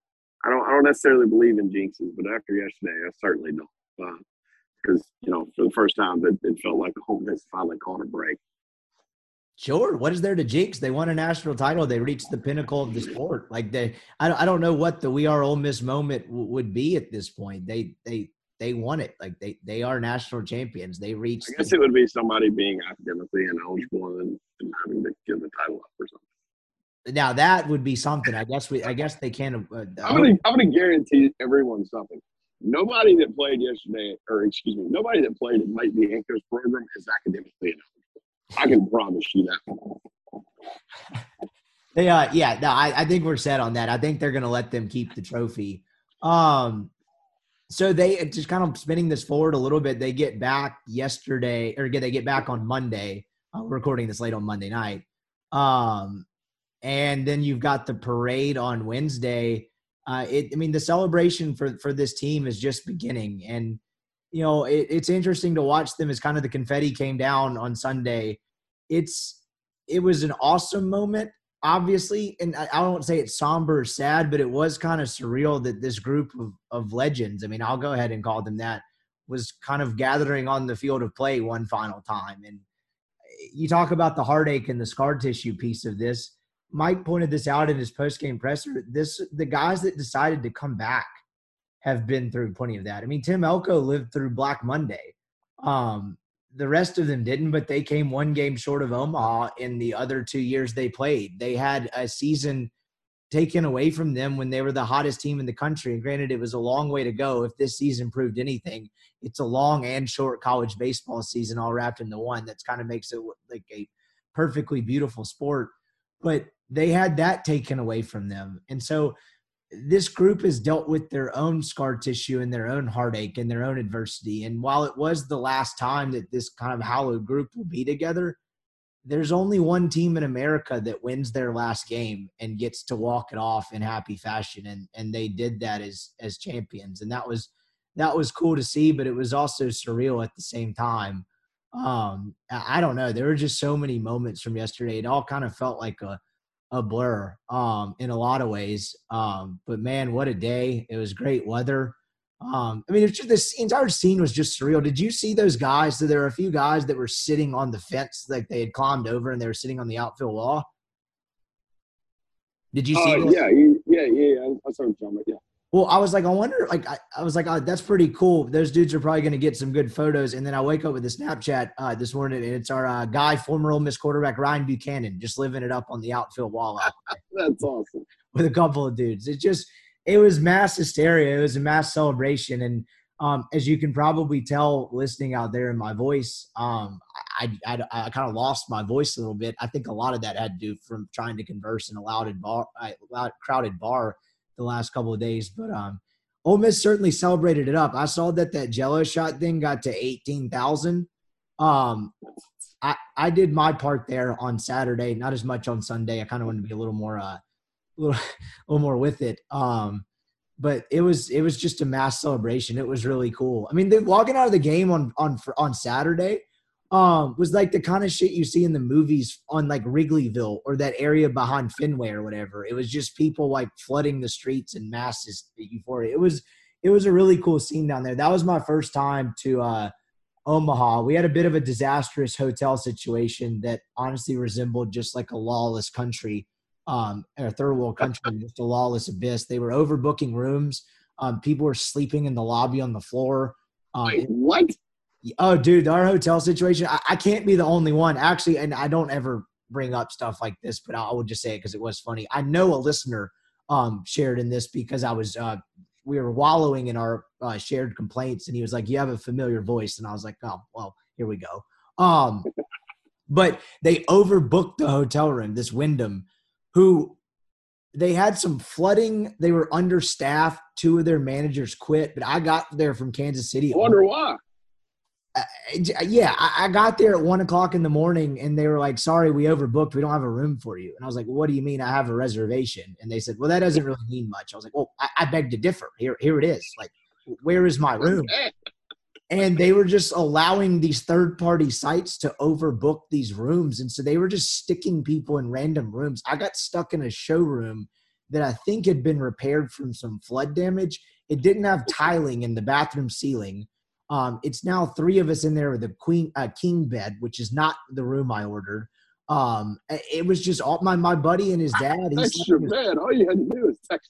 I don't I don't necessarily believe in jinxes, but after yesterday, I certainly don't. Because uh, you know, for the first time, it, it felt like home has finally caught a break. Sure. What is there to jinx? They won a national title. They reached the pinnacle of the sport. Like they, I don't, I don't know what the we are Ole Miss moment w- would be at this point. They, they, they won it. Like they, they are national champions. They reached. I guess the, it would be somebody being academically ineligible and, and having to give the title up or something. Now that would be something. I guess we. I guess they can. Uh, I'm gonna. I'm gonna guarantee everyone something. Nobody that played yesterday, or excuse me, nobody that played in Mike Bianco's program is academically ineligible. I can promise you that. (laughs) they, uh, yeah, no, I, I think we're set on that. I think they're gonna let them keep the trophy. Um, so they just kind of spinning this forward a little bit. They get back yesterday, or get they get back on Monday. Uh, we're recording this late on Monday night. Um, and then you've got the parade on Wednesday. Uh, it, I mean, the celebration for for this team is just beginning, and you know, it, it's interesting to watch them as kind of the confetti came down on Sunday. It's it was an awesome moment, obviously, and I, I don't say it's somber or sad, but it was kind of surreal that this group of, of legends. I mean, I'll go ahead and call them that was kind of gathering on the field of play one final time. And you talk about the heartache and the scar tissue piece of this. Mike pointed this out in his post game presser. This the guys that decided to come back have been through plenty of that. I mean, Tim Elko lived through Black Monday. Um, the rest of them didn't, but they came one game short of Omaha in the other two years they played. They had a season taken away from them when they were the hottest team in the country. And granted, it was a long way to go. If this season proved anything, it's a long and short college baseball season all wrapped into one. That's kind of makes it like a perfectly beautiful sport. But they had that taken away from them. And so this group has dealt with their own scar tissue and their own heartache and their own adversity. And while it was the last time that this kind of hallowed group will be together, there's only one team in America that wins their last game and gets to walk it off in happy fashion. And and they did that as as champions. And that was that was cool to see, but it was also surreal at the same time. Um, I don't know. There were just so many moments from yesterday. It all kind of felt like a a blur um, in a lot of ways. Um, but man, what a day! It was great weather. Um, I mean, it's just this entire scene was just surreal. Did you see those guys? So there are a few guys that were sitting on the fence, like they had climbed over, and they were sitting on the outfield wall. Did you see? Uh, yeah, yeah, yeah, yeah. I saw him, yeah. Well, I was like, I wonder, like, I, I was like, oh, that's pretty cool. Those dudes are probably going to get some good photos. And then I wake up with a Snapchat uh, this morning, and it's our uh, guy, former Ole Miss quarterback Ryan Buchanan, just living it up on the outfield wall. (laughs) that's awesome. With a couple of dudes, it just, it was mass hysteria. It was a mass celebration, and um, as you can probably tell, listening out there in my voice, um, I, I, I kind of lost my voice a little bit. I think a lot of that had to do from trying to converse in a loud bar, loud, crowded bar the last couple of days. But um, Ole Miss certainly celebrated it up. I saw that that Jello shot thing got to eighteen thousand. Um, I I did my part there on Saturday, not as much on Sunday. I kind of wanted to be a little more uh, a little, (laughs) a little more with it. Um, but it was it was just a mass celebration. It was really cool. I mean, they walking out of the game on on on Saturday um, was like the kind of shit you see in the movies on like Wrigleyville or that area behind Fenway or whatever. It was just people like flooding the streets and masses euphoria. It was it was a really cool scene down there. That was my first time to uh, Omaha. We had a bit of a disastrous hotel situation that honestly resembled just like a lawless country, um, a third world country, (laughs) just a lawless abyss. They were overbooking rooms. Um, people were sleeping in the lobby on the floor. Um, Wait, what? Oh, dude, our hotel situation. I, I, can't be the only one, actually. And I don't ever bring up stuff like this, but I would just say it because it was funny. I know a listener um, shared in this because I was uh, we were wallowing in our uh, shared complaints, and he was like, "You have a familiar voice," and I was like, "Oh, well, here we go." Um, but they overbooked the hotel room. This Wyndham, who they had some flooding. They were understaffed. Two of their managers quit, but I got there from Kansas City. I wonder why. Uh, yeah, I, I, got there at one o'clock in the morning and they were like, sorry, we overbooked. We don't have a room for you. And I was like, what do you mean I have a reservation? And they said, well, that doesn't really mean much. I was like, well, I, I beg to differ. Here, here it is. Like, where is my room? And they were just allowing these third party sites to overbook these rooms. And so they were just sticking people in random rooms. I got stuck in a showroom that I think had been repaired from some flood damage. It didn't have tiling in the bathroom ceiling um, it's now three of us in there with a queen uh, king bed, which is not the room I ordered. Um, it was just all my my buddy and his dad. That's your bed. All you had to do is text.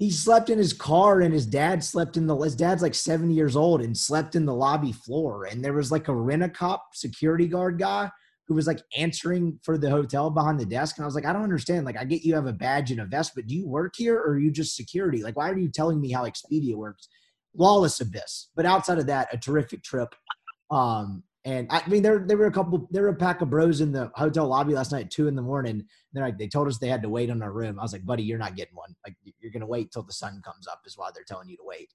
He slept in his car, and his dad slept in the. His dad's like seventy years old and slept in the lobby floor. And there was like a rent a cop security guard guy who was like answering for the hotel behind the desk. And I was like, I don't understand. Like, I get you have a badge and a vest, but do you work here or are you just security? Like, why are you telling me how Expedia works? Lawless abyss. But outside of that, a terrific trip. Um, and I mean, there there were a couple, there were a pack of bros in the hotel lobby last night, two in the morning. They're like, they told us they had to wait on our room. I was like, buddy, you're not getting one. Like, you're gonna wait till the sun comes up, is why they're telling you to wait.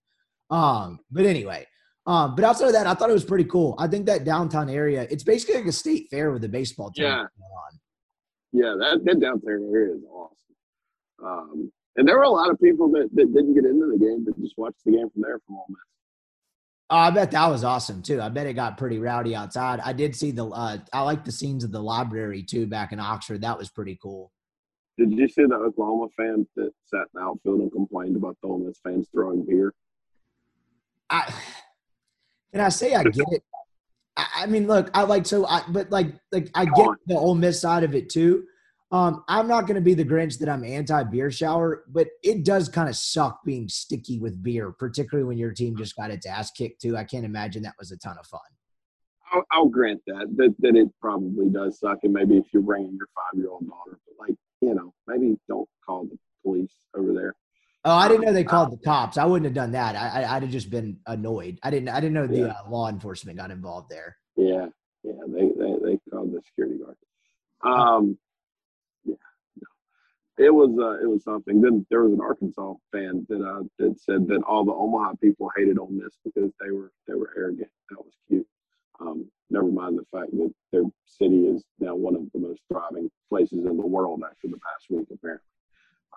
Um, but anyway, um, but outside of that, I thought it was pretty cool. I think that downtown area, it's basically like a state fair with a baseball team. Yeah. Yeah, that, that downtown area is awesome. Um, and there were a lot of people that, that didn't get into the game, but just watched the game from there from Ole Miss. Oh, I bet that was awesome too. I bet it got pretty rowdy outside. I did see the. Uh, I like the scenes of the library too back in Oxford. That was pretty cool. Did you see the Oklahoma fan that sat in the outfield and complained about the Ole Miss fans throwing beer? I and I say I (laughs) get it. I, I mean, look, I like so, I but like like I get the Ole Miss side of it too. Um, I'm not going to be the Grinch that I'm anti beer shower, but it does kind of suck being sticky with beer, particularly when your team just got its ass kicked too. I can't imagine that was a ton of fun. I'll, I'll grant that, that that it probably does suck, and maybe if you're bringing your five year old daughter, but like you know, maybe don't call the police over there. Oh, I didn't know they called the cops. I wouldn't have done that. I, I would have just been annoyed. I didn't. I didn't know the Yeah. uh, law enforcement got involved there. Yeah, yeah, they they, they called the security guard. Um. It was uh, it was something. Then there was an Arkansas fan that uh that said that all the Omaha people hated on this because they were they were arrogant. That was cute. Um, never mind the fact that their city is now one of the most thriving places in the world after the past week, apparently.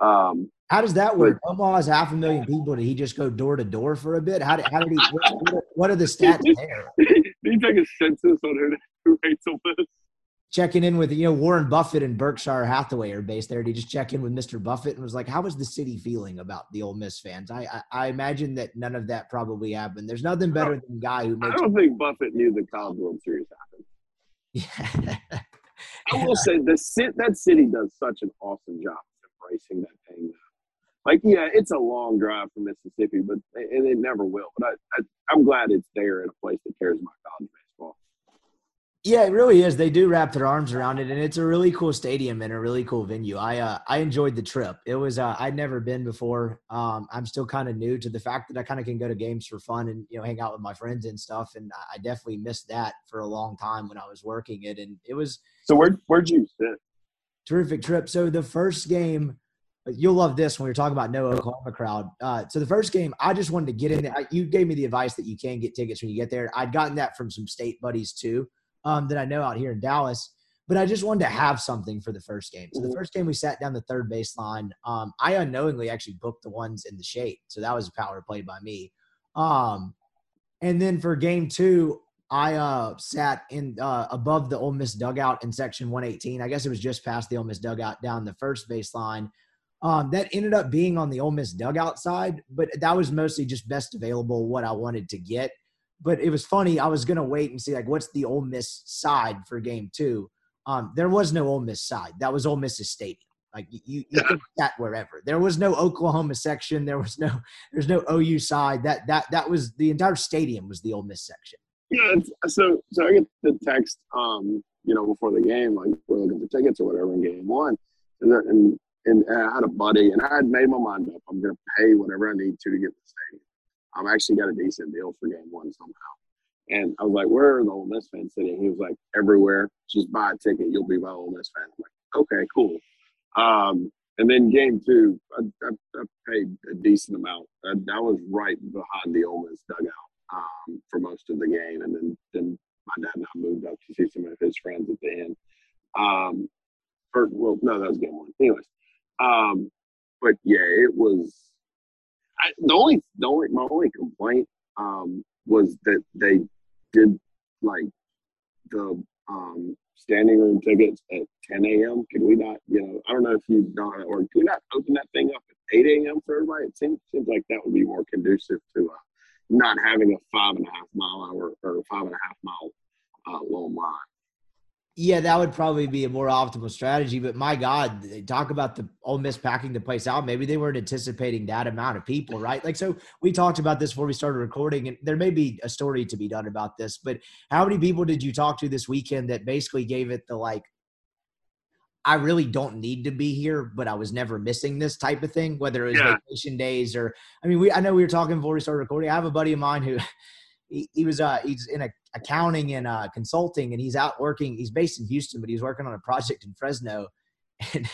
Um, How does that work? Omaha has half a million people. Did he just go door to door for a bit? How did, how did he? What, what- are the (laughs) stats there? did you take a census on who, who hates Ole Miss? Checking in with you know Warren Buffett and Berkshire Hathaway are based there. Did he just check in with Mr. Buffett and was like, "How was the city feeling about the Ole Miss fans?" I I, I imagine that none of that probably happened. There's nothing better than a guy who makes. I don't think Buffett knew the College World Series happened. Yeah. (laughs) I will say the that city does such an awesome job of embracing that thing. Like, yeah, it's a long drive from Mississippi, but and it never will. But I, I I'm glad it's there in a place that cares about college. Yeah, it really is. They do wrap their arms around it, and it's a really cool stadium and a really cool venue. I uh, I enjoyed the trip. It was uh, I'd never been before. Um, I'm still kind of new to the fact that I kind of can go to games for fun and you know hang out with my friends and stuff. And I- definitely missed that for a long time when I was working it, and it was So where where'd you sit? terrific trip. So the first game, you'll love this when we are talking about no Oklahoma crowd. Uh, so the first game, I just wanted to get in there. You gave me the advice that you can get tickets when you get there. I'd gotten that from some state buddies too um, that I know out here in Dallas. But I just wanted to have something for the first game. So the Mhm. first game we sat down the third baseline. Um, I unknowingly actually booked the ones in the shade, so that was a power play by me. Um, and then for game two, I uh, sat in uh, above the Ole Miss dugout in section 118. I guess it was just past the Ole Miss dugout down the first baseline. Um, that ended up being on the Ole Miss dugout side, but that was mostly just best available what I wanted to get. But it was funny. I was gonna wait and see like what's the Ole Miss side for game two. Um, there was no Ole Miss side. That was Ole Miss's stadium. Like you, you, you could sat wherever. There was no Oklahoma section. There was no, there's no OU side. That that that was the entire stadium was the Ole Miss section. Yeah, so so I get the text, um, you know, before the game, like we're looking for tickets or whatever in game one, and and and I had a buddy, and I had made my mind up. I'm gonna pay whatever I need to to get the stadium. I'm actually got a decent deal for game one somehow. And I was like, "Where are the Ole Miss fans sitting?" He was like, "Everywhere. Just buy a ticket. You'll be by Ole Miss fans." I'm like, "Okay, cool." Um, and then game two, I, I, I paid a decent amount. I was right behind the Ole Miss dugout um, for most of the game, and then then my dad and I moved up to see some of his friends at the end. Um, or well, no, that was game one. Anyways, um, but yeah, it was. I, the only the only my only complaint um, was that they did like the um, standing room tickets at 10 a.m. Can we not, you know, I don't know if you know, or can we not open that thing up at 8 a.m. for everybody? It seems, seems like that would be more conducive to uh, not having a five and a half mile hour or five and a half mile uh, long line. Yeah, that would probably be a more optimal strategy. But my God, they talk about the Ole Miss packing the place out. Maybe they weren't anticipating that amount of people, right? Like, so we talked about this before we started recording, and there may be a story to be done about this. But how many people did you talk to this weekend that basically gave it the like, I really don't need to be here, but I was never missing this type of thing, whether it was Yeah. vacation days or, I mean, we, I know we were talking before we started recording. I have a buddy of mine who, (laughs) he, was, uh, he's in a, accounting and uh, consulting, and he's out working. He's based in Houston, but he's working on a project in Fresno. (laughs) And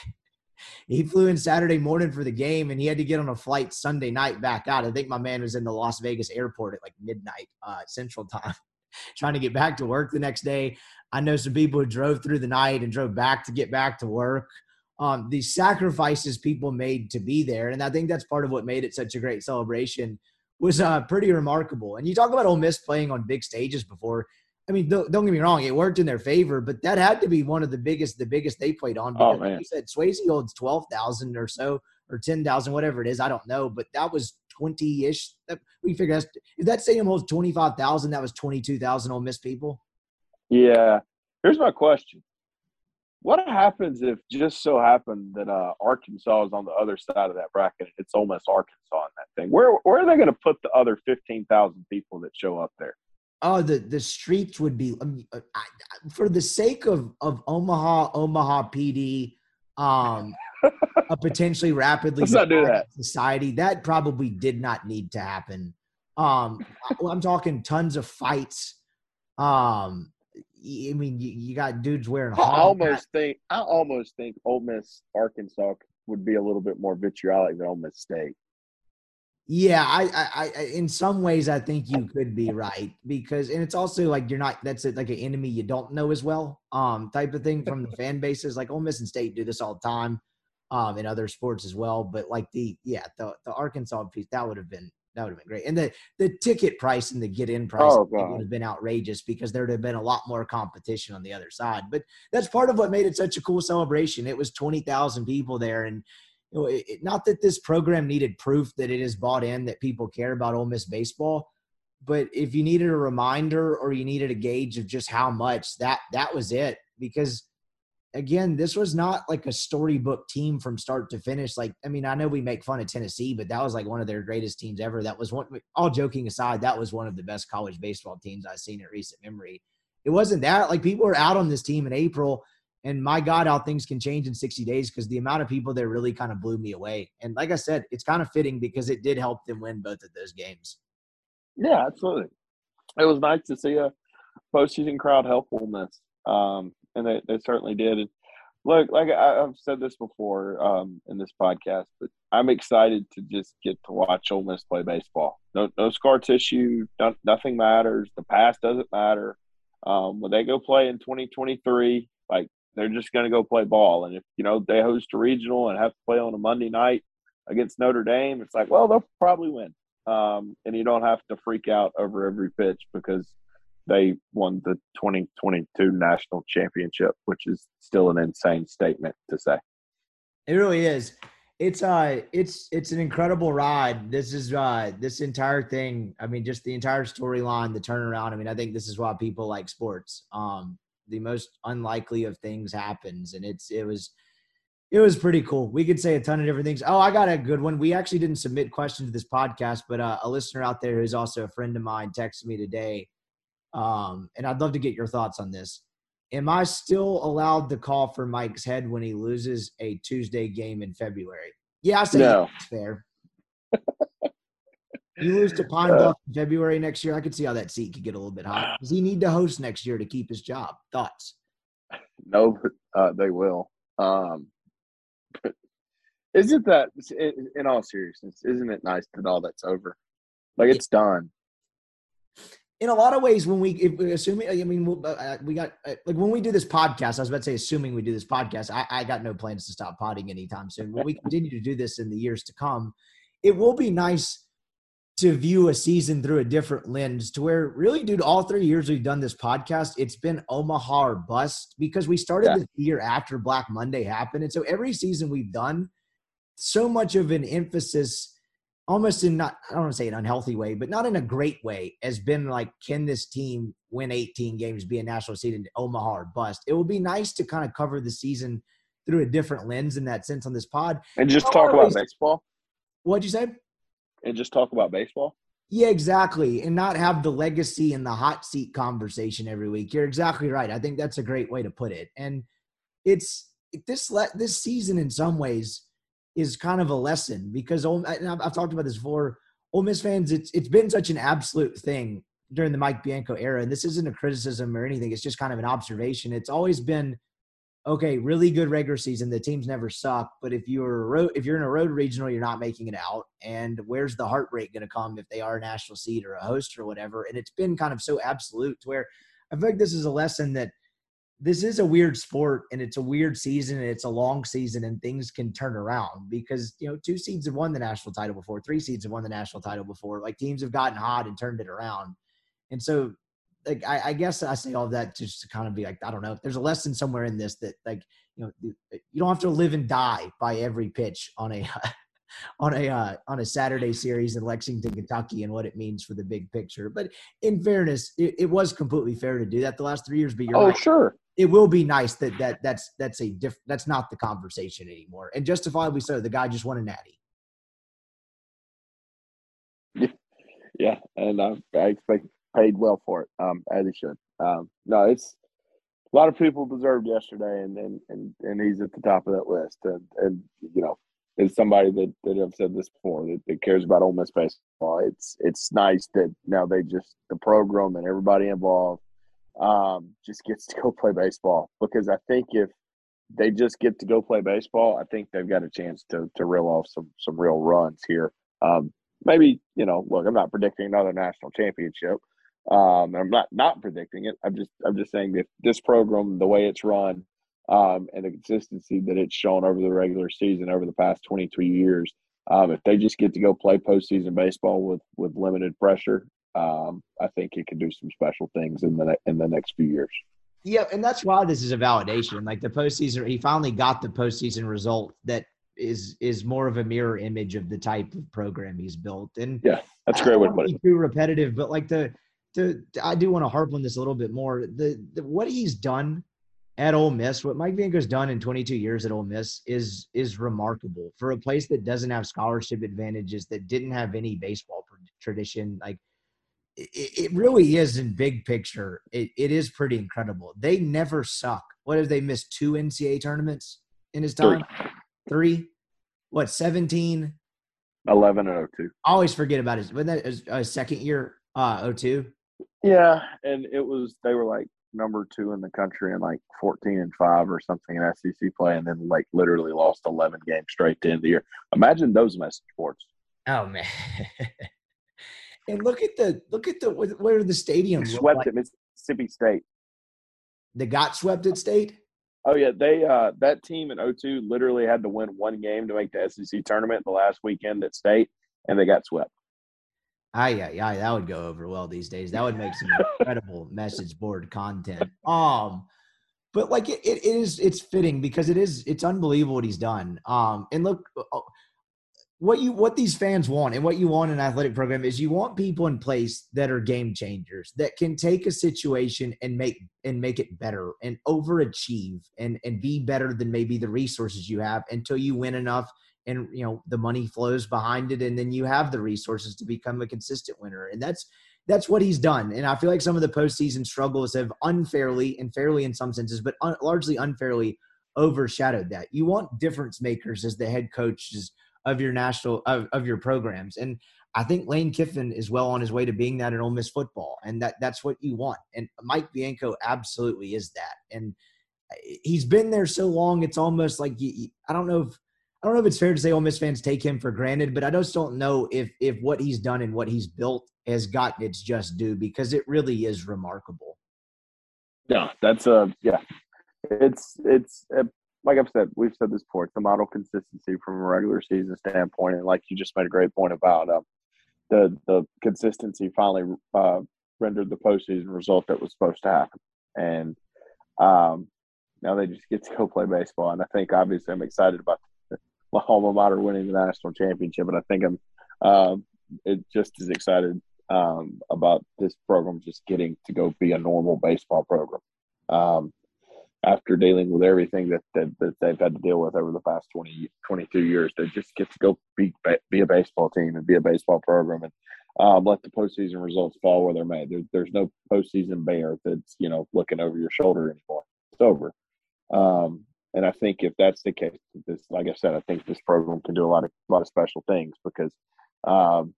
he flew in Saturday morning for the game, and he had to get on a flight Sunday night back out. I think my man was in the Las Vegas airport at like midnight uh, Central Time, (laughs) trying to get back to work the next day. I know some people who drove through the night and drove back to get back to work. Um, the sacrifices people made to be there, and I think that's part of what made it such a great celebration was uh, pretty remarkable. And you talk about Ole Miss playing on big stages before. I mean, don't, don't get me wrong, it worked in their favor, but that had to be one of the biggest, the biggest they played on. Oh, because man. You said Swayze holds twelve thousand or so, or ten thousand, whatever it is. I don't know, but that was twenty ish. We figure that's if that stadium holds twenty five thousand, that was twenty two thousand Ole Miss people. Yeah. Here's my question. What happens if just so happened that uh, Arkansas is on the other side of that bracket? and It's Miss Arkansas in that thing. Where where are they going to put the other fifteen thousand people that show up there? Oh, the the streets would be I mean, I, I- for the sake of of Omaha, Omaha PD, um, (laughs) a potentially rapidly Let's not do that. society. That probably did not need to happen. Um, I'm talking tons of fights. Um, I mean, you, you got dudes wearing. I almost think I almost think Ole Miss Arkansas would be a little bit more vitriolic than Ole Miss State. Yeah, I, I, I, in some ways, I think you could be right because, and it's also like you're not. That's like an enemy you don't know as well, um, type of thing from the (laughs) fan bases. Like Ole Miss and State do this all the time, um, in other sports as well. But like the, yeah, the the Arkansas piece that would have been that would have been great, and the the ticket price and the get in price Oh, I think God. would have been outrageous because there'd have been a lot more competition on the other side. But that's part of what made it such a cool celebration. It was twenty thousand people there, and you know, it- not that this program needed proof that it is bought in that people care about Ole Miss baseball, but if you needed a reminder or you needed a gauge of just how much that that was it. Because again, this was not like a storybook team from start to finish. Like, I mean, I know we make fun of Tennessee, but that was like one of their greatest teams ever. That was one. All joking aside, that was one of the best college baseball teams I've seen in recent memory. It wasn't that like people were out on this team in April and my God, how things can change in 60 days because the amount of people there really kind of blew me away. And like I said, it's kind of fitting because it did help them win both of those games. Yeah, absolutely. It was nice to see a postseason crowd helpfulness. Um, and they, they certainly did. And look, like I, I've said this before um, in this podcast, but I'm excited to just get to watch Ole Miss play baseball. No, no scar tissue. No, nothing matters. The past doesn't matter. Um, when they go play in 2023, like they're just going to go play ball. And if you know they host a regional and have to play on a Monday night against Notre Dame, it's like, well, they'll probably win um, and you don't have to freak out over every pitch because they won the 2022 national championship, which is still an insane statement to say. It really is. It's uh it's it's an incredible ride. This is uh this entire thing. I mean, just the entire storyline, the turnaround. I mean, I think this is why people like sports. Um, the most unlikely of things happens, and it's it was it was pretty cool. We could say a ton of different things. Oh, I got a good one. We actually didn't submit questions to this podcast, but uh, a listener out there who's also a friend of mine texted me today, um, and I'd love to get your thoughts on this. Am I still allowed to call for Mike's head when he loses a Tuesday game in February? Yeah, I say No. it's fair. (laughs) you lose to Pine Uh, Bluff in February next year. I could see how that seat could get a little bit hot. Does he need to host next year to keep his job? Thoughts? (laughs) No, uh, they will. Um, but isn't that, in all seriousness, isn't it nice that all that's over? Like it's done. In a lot of ways, when we, if, assuming, I mean, we'll, uh, we got uh, like when we do this podcast. I was about to say, assuming we do this podcast, I, I got no plans to stop potting anytime soon. When we (laughs) continue to do this in the years to come, it will be nice to view a season through a different lens. To where, really, dude, all three years we've done this podcast, it's been Omaha or bust because we started Yeah. this year after Black Monday happened, and so every season we've done, so much of an emphasis almost in not I don't want to say an unhealthy way, but not in a great way, has been like, can this team win 18 games, be a national seed in Omaha or bust? It would be nice to kind of cover the season through a different lens in that sense on this pod. And just talk about baseball. What'd you say? And just talk about baseball. Yeah, exactly. And not have the legacy and the hot seat conversation every week. You're exactly right. I think that's a great way to put it. And it's this let this season in some ways is kind of a lesson because I've, I've talked about this before. Ole Miss fans, it's it's been such an absolute thing during the Mike Bianco era, and this isn't a criticism or anything. It's just kind of an observation. It's always been okay, really good regular season. The teams never suck, but if you're road, if you're in a road regional, you're not making it out. And where's the heartbreak going to come if they are a national seed or a host or whatever? And it's been kind of so absolute to where I feel like this is a lesson that this is a weird sport and it's a weird season and it's a long season and things can turn around because you know two seeds have won the national title before, three seeds have won the national title before. Like teams have gotten hot and turned it around, and so like I, I guess I say all that just to kind of be like I don't know if there's a lesson somewhere in this that like you know you you don't have to live and die by every pitch on a (laughs) on a uh, on a Saturday series in Lexington, Kentucky, and what it means for the big picture. But in fairness, it, it was completely fair to do that the last three years. But you're Oh, right sure. It will be nice that that that's that's a diff that's not the conversation anymore and justifiably so the guy just won a natty (laughs) Yeah, and uh, I expect paid well for it, um, as he should. Um, no, it's a lot of people deserved yesterday, and and and, and he's at the top of that list. And and you know, is somebody that that I've said this before that, that cares about Ole Miss baseball. It's it's nice that now they just the program and everybody involved um, just gets to go play baseball because I think if they just get to go play baseball, I think they've got a chance to to reel off some some real runs here. Um, maybe you know, look, I'm not predicting another national championship. Um, I'm not not predicting it. I'm just I'm just saying that this program, the way it's run, um, and the consistency that it's shown over the regular season over the past 22 years, um, if they just get to go play postseason baseball with with limited pressure, um, I think he could do some special things in the in the next few years. Yeah, and that's why this is a validation. Like the postseason, he finally got the postseason result that is is more of a mirror image of the type of program he's built. And yeah, that's great way to put it. Too repetitive, but like the the I do want to harp on this a little bit more. The, the what he's done at Ole Miss, what Mike Bianco's done in 22 years at Ole Miss is is remarkable for a place that doesn't have scholarship advantages, that didn't have any baseball tradition. Like it, it really is in big picture. It, it is pretty incredible. They never suck. What have they missed? Two NCAA tournaments in his time? Three. Three? What, 17? 11 and 02. I always forget about his, wasn't that his, uh, second year, uh, 02? Yeah. And it was, they were like number two in the country and like 14 and five or something in SEC play. And then like literally lost 11 games straight to end the year. Imagine those message boards. Oh, man. (laughs) And look at the look at the where the stadium swept like. at Mississippi State. They got swept at State. Oh yeah, they uh, that team in 02 literally had to win one game to make the SEC tournament the last weekend at State, and they got swept. Ah, yeah, yeah, that would go over well these days. That would make some incredible (laughs) message board content. Um, but like it, it is, it's fitting because it is, it's unbelievable what he's done. Um, and look, oh, what you what these fans want and what you want in an athletic program is you want people in place that are game changers that can take a situation and make and make it better and overachieve and and be better than maybe the resources you have until you win enough and you know the money flows behind it and then you have the resources to become a consistent winner. And that's that's what he's done. And i feel like some of the postseason struggles have unfairly and fairly in some senses but un- largely unfairly overshadowed that. You want difference makers as the head coaches of your national of, of your programs. And I think Lane Kiffin is well on his way to being that in Ole Miss football, and that that's what you want. And Mike Bianco absolutely is that. And he's been there so long, it's almost like you, I don't know if I don't know if it's fair to say Ole Miss fans take him for granted, but I just don't know if if what he's done and what he's built has gotten its just due because it really is remarkable. Yeah, that's a yeah. It's it's uh, like I've said, we've said this before. It's the model consistency from a regular season standpoint, and like you just made a great point about um, the the consistency finally uh, rendered the postseason result that was supposed to happen, and um, now they just get to go play baseball. And I think obviously I'm excited about (laughs) my alma mater winning the national championship, and I think I'm uh, just as excited um, about this program just getting to go be a normal baseball program. Um, after dealing with everything that, that, that they've had to deal with over the past 20, 22 years. They just get to go be, be a baseball team and be a baseball program and um, let the postseason results fall where they're made. There, there's no postseason bear that's, you know, looking over your shoulder anymore. It's over. Um, and I think if that's the case, this, like I said, I think this program can do a lot of, a lot of special things because, um,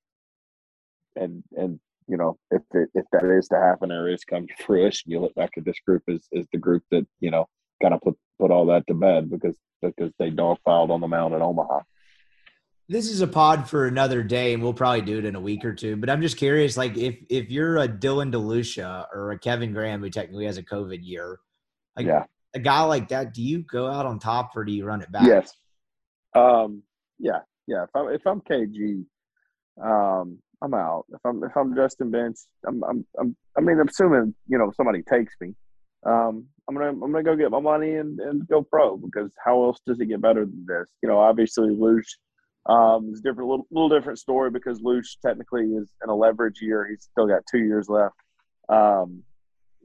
and, and you know, if it, if that is to happen or is come to (laughs) fruition, you look back at this group as, as the group that you know kind of put put all that to bed because because they dogpiled on the mound at Omaha. This is a pod for another day, and we'll probably do it in a week or two. But I'm just curious, like if if you're a Dylan DeLucia or a Kevin Graham who technically has a COVID year, like yeah. a guy like that, do you go out on top or do you run it back? Yes. Um. Yeah. Yeah. If I'm if I'm KG, um, I'm out. If I'm if I'm Justin Bench, I'm I'm, I'm I mean, I'm assuming you know somebody takes me. Um, I'm gonna I'm gonna go get my money and, and go pro because how else does it get better than this? You know, obviously Luce um, is different, little little different story because Luce technically is in a leverage year. He's still got two years left. Um,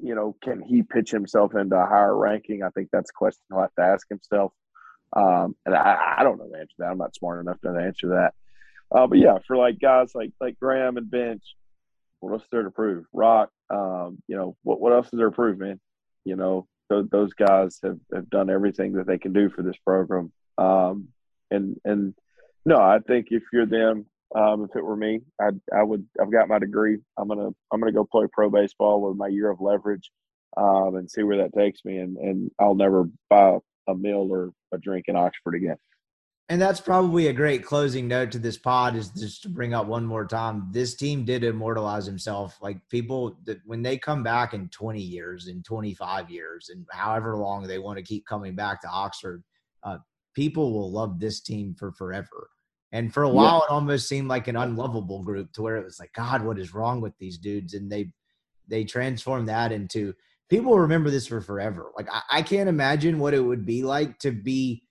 you know, can he pitch himself into a higher ranking? I think that's a question he'll have to ask himself. Um, and I, I don't know the answer to that. I'm not smart enough to answer that. Uh, but yeah, for like guys like like Graham and Bench, what else is there to prove? Rock, um, you know, what what else is there to prove, man? You know, those, those guys have, have done everything that they can do for this program. Um, and and no, I think if you're them, um, if it were me, I I would. I've got my degree. I'm gonna I'm gonna go play pro baseball with my year of leverage, um, and see where that takes me. And and I'll never buy a meal or a drink in Oxford again. And that's probably a great closing note to this pod is just to bring up one more time. This team did immortalize himself. Like people that when they come back in 20 years, in 25 years, and however long they want to keep coming back to Oxford, uh, people will love this team for forever. And for a while, yeah. it almost seemed like an unlovable group to where it was like, God, what is wrong with these dudes? And they they transformed that into people remember this for forever. Like I, I can't imagine what it would be like to be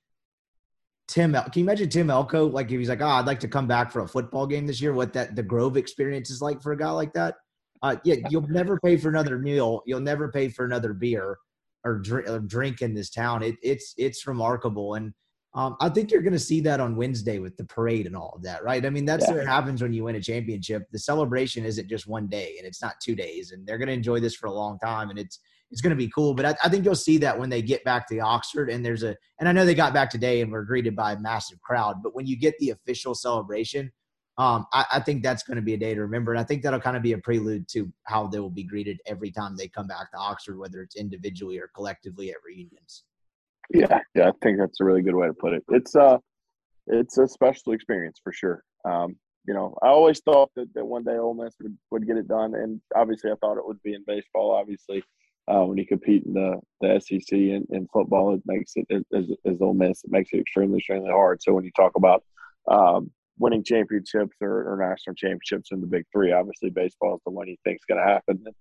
Tim, can you imagine Tim Elko? Like if he's like, oh, I'd like to come back for a football game this year. What that the Grove experience is like for a guy like that? Uh, yeah, you'll never pay for another meal. You'll never pay for another beer or drink, or drink in this town. It, it's it's remarkable, and um, I think you're going to see that on Wednesday with the parade and all of that, right? I mean, that's yeah. what happens when you win a championship. The celebration isn't just one day, and it's not two days, and they're going to enjoy this for a long time, and it's it's going to be cool. But I, I, think you'll see that when they get back to Oxford and there's a, and I know they got back today and were greeted by a massive crowd, but when you get the official celebration, um, I, I think that's going to be a day to remember. And I think that'll kind of be a prelude to how they will be greeted every time they come back to Oxford, whether it's individually or collectively at reunions. Yeah, yeah, I think that's a really good way to put it. It's uh it's a special experience for sure. Um, you know, I always thought that, that one day Ole Miss would, would get it done, and obviously I thought it would be in baseball. Obviously, uh, when you compete in the, the SEC and in football, it makes it as, as Ole Miss, it makes it extremely, extremely hard. So when you talk about um, winning championships or, or, national championships in the Big Three, obviously baseball is the one you think is going to happen. And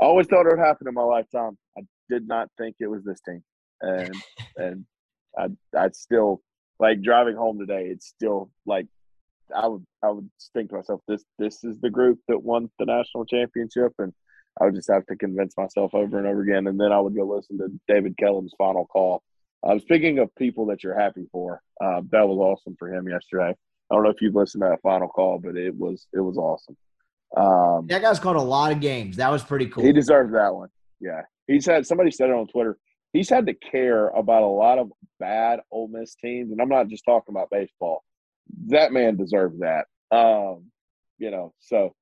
I always thought it would happen in my lifetime. I did not think it was this team, and (laughs) and I I still like driving home today. It's still like I would I would think to myself, this this is the group that won the national championship, and I would just have to convince myself over and over again, and then I would go listen to David Kellum's final call. Uh, speaking of people that you're happy for, uh, that was awesome for him yesterday. I don't know if you've listened to that final call, but it was it was awesome. Um, that guy's called a lot of games. That was pretty cool. He deserves that one. Yeah, he's had somebody said it on Twitter. He's had to care about a lot of bad Ole Miss teams, and I'm not just talking about baseball. That man deserves that. Um, you know, so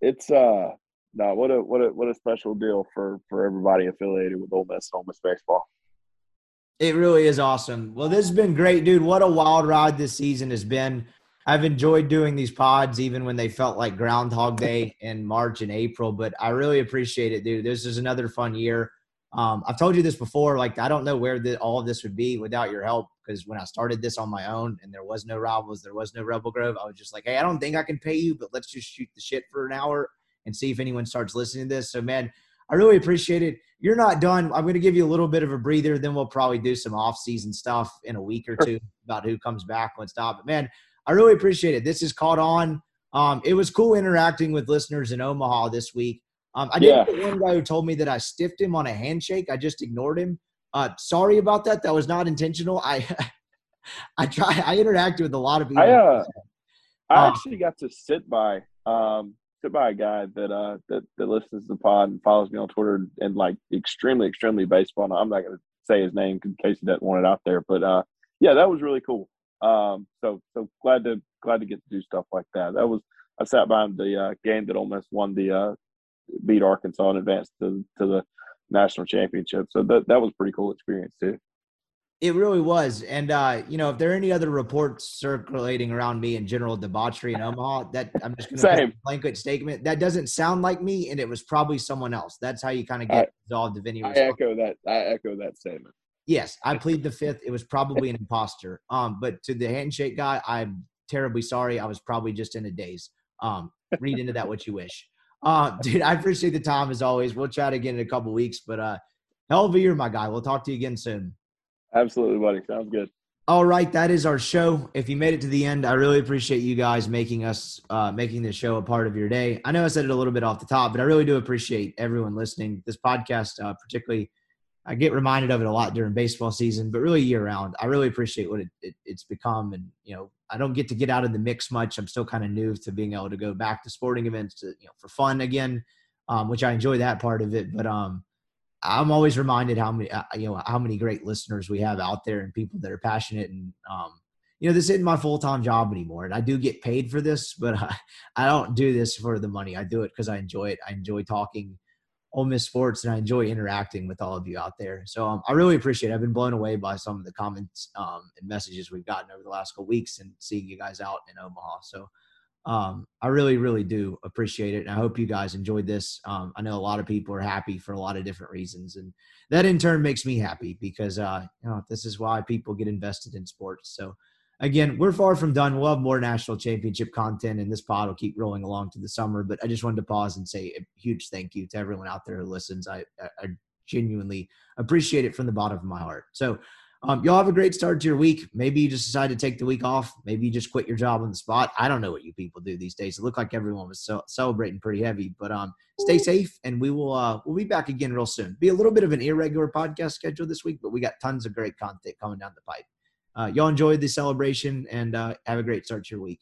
it's uh no, what a what a what a special deal for for everybody affiliated with Ole Miss, Ole Miss baseball. It really is awesome. Well, this has been great, dude. What a wild ride this season has been. I've enjoyed doing these pods, even when they felt like Groundhog Day (laughs) in March and April. But I really appreciate it, dude. This is another fun year. Um, I've told you this before. Like, I don't know where the, all of this would be without your help. Because when I started this on my own, and there was no rivals, there was no Rebel Grove, I was just like, "Hey, I don't think I can pay you, but let's just shoot the shit for an hour and see if anyone starts listening to this. So, man, I really appreciate it. You're not done. I'm going to give you a little bit of a breather. Then we'll probably do some off-season stuff in a week or two about who comes back when stop. But man, I really appreciate it. This is caught on. Um, it was cool interacting with listeners in Omaha this week. Um, I did yeah. get one guy who told me that I stiffed him on a handshake. I just ignored him. Uh, sorry about that. That was not intentional. I (laughs) I try. I interacted with a lot of people. I, uh, I uh, actually got to sit by um, by a guy that uh that, that listens to the pod and follows me on Twitter and like extremely extremely baseball. I'm not going to say his name in case he doesn't want it out there, but uh yeah, that was really cool. Um, so so glad to glad to get to do stuff like that. That was I sat behind the uh, game that almost won the uh, beat Arkansas and advanced to to the national championship. So that that was pretty cool experience too. It really was. And, uh, you know, if there are any other reports circulating around me in general debauchery in Omaha, that I'm just going to blanket statement. That doesn't sound like me, and it was probably someone else. That's how you kind of get I, resolved the venue. I echo that. I echo that statement. Yes, I plead the fifth. It was probably an imposter. Um, but to the handshake guy, I'm terribly sorry. I was probably just in a daze. Um, read into that what you wish. Uh, (laughs) dude, I appreciate the time as always. We'll chat again in a couple weeks, but uh, hell of a year, my guy. We'll talk to you again soon. Absolutely, buddy. Sounds good. All right, that is our show. If you made it to the end, I really appreciate you guys making us uh, making this show a part of your day. I know I said it a little bit off the top, but I really do appreciate everyone listening. This podcast, uh, particularly, I get reminded of it a lot during baseball season, but really year round. I really appreciate what it, it, it's become, and you know, I don't get to get out of the mix much. I'm still kind of new to being able to go back to sporting events to, you know for fun again, um, which I enjoy that part of it. But um, I'm always reminded how many, uh, you know, how many great listeners we have out there and people that are passionate. And, um, you know, this isn't my full time job anymore. And I do get paid for this, but I, (laughs) I don't do this for the money. I do it because I enjoy it. I enjoy talking Ole Miss sports, and I enjoy interacting with all of you out there. So um, I really appreciate it. I've been blown away by some of the comments um, and messages we've gotten over the last couple weeks and seeing you guys out in Omaha. So um, I really, really do appreciate it. And I hope you guys enjoyed this. Um, I know a lot of people are happy for a lot of different reasons. And that in turn makes me happy because, uh, you know, this is why people get invested in sports. So again, we're far from done. We'll have more national championship content, and this pod will keep rolling along to the summer. But I just wanted to pause and say a huge thank you to everyone out there who listens. I, I genuinely appreciate it from the bottom of my heart. So, um, y'all have a great start to your week. Maybe you just decide to take the week off. Maybe you just quit your job on the spot. I don't know what you people do these days. It looked like everyone was so, celebrating pretty heavy, but um, stay safe, and we will uh, we'll be back again real soon. Be a little bit of an irregular podcast schedule this week, but we got tons of great content coming down the pipe. Uh, y'all enjoy the celebration and uh, have a great start to your week.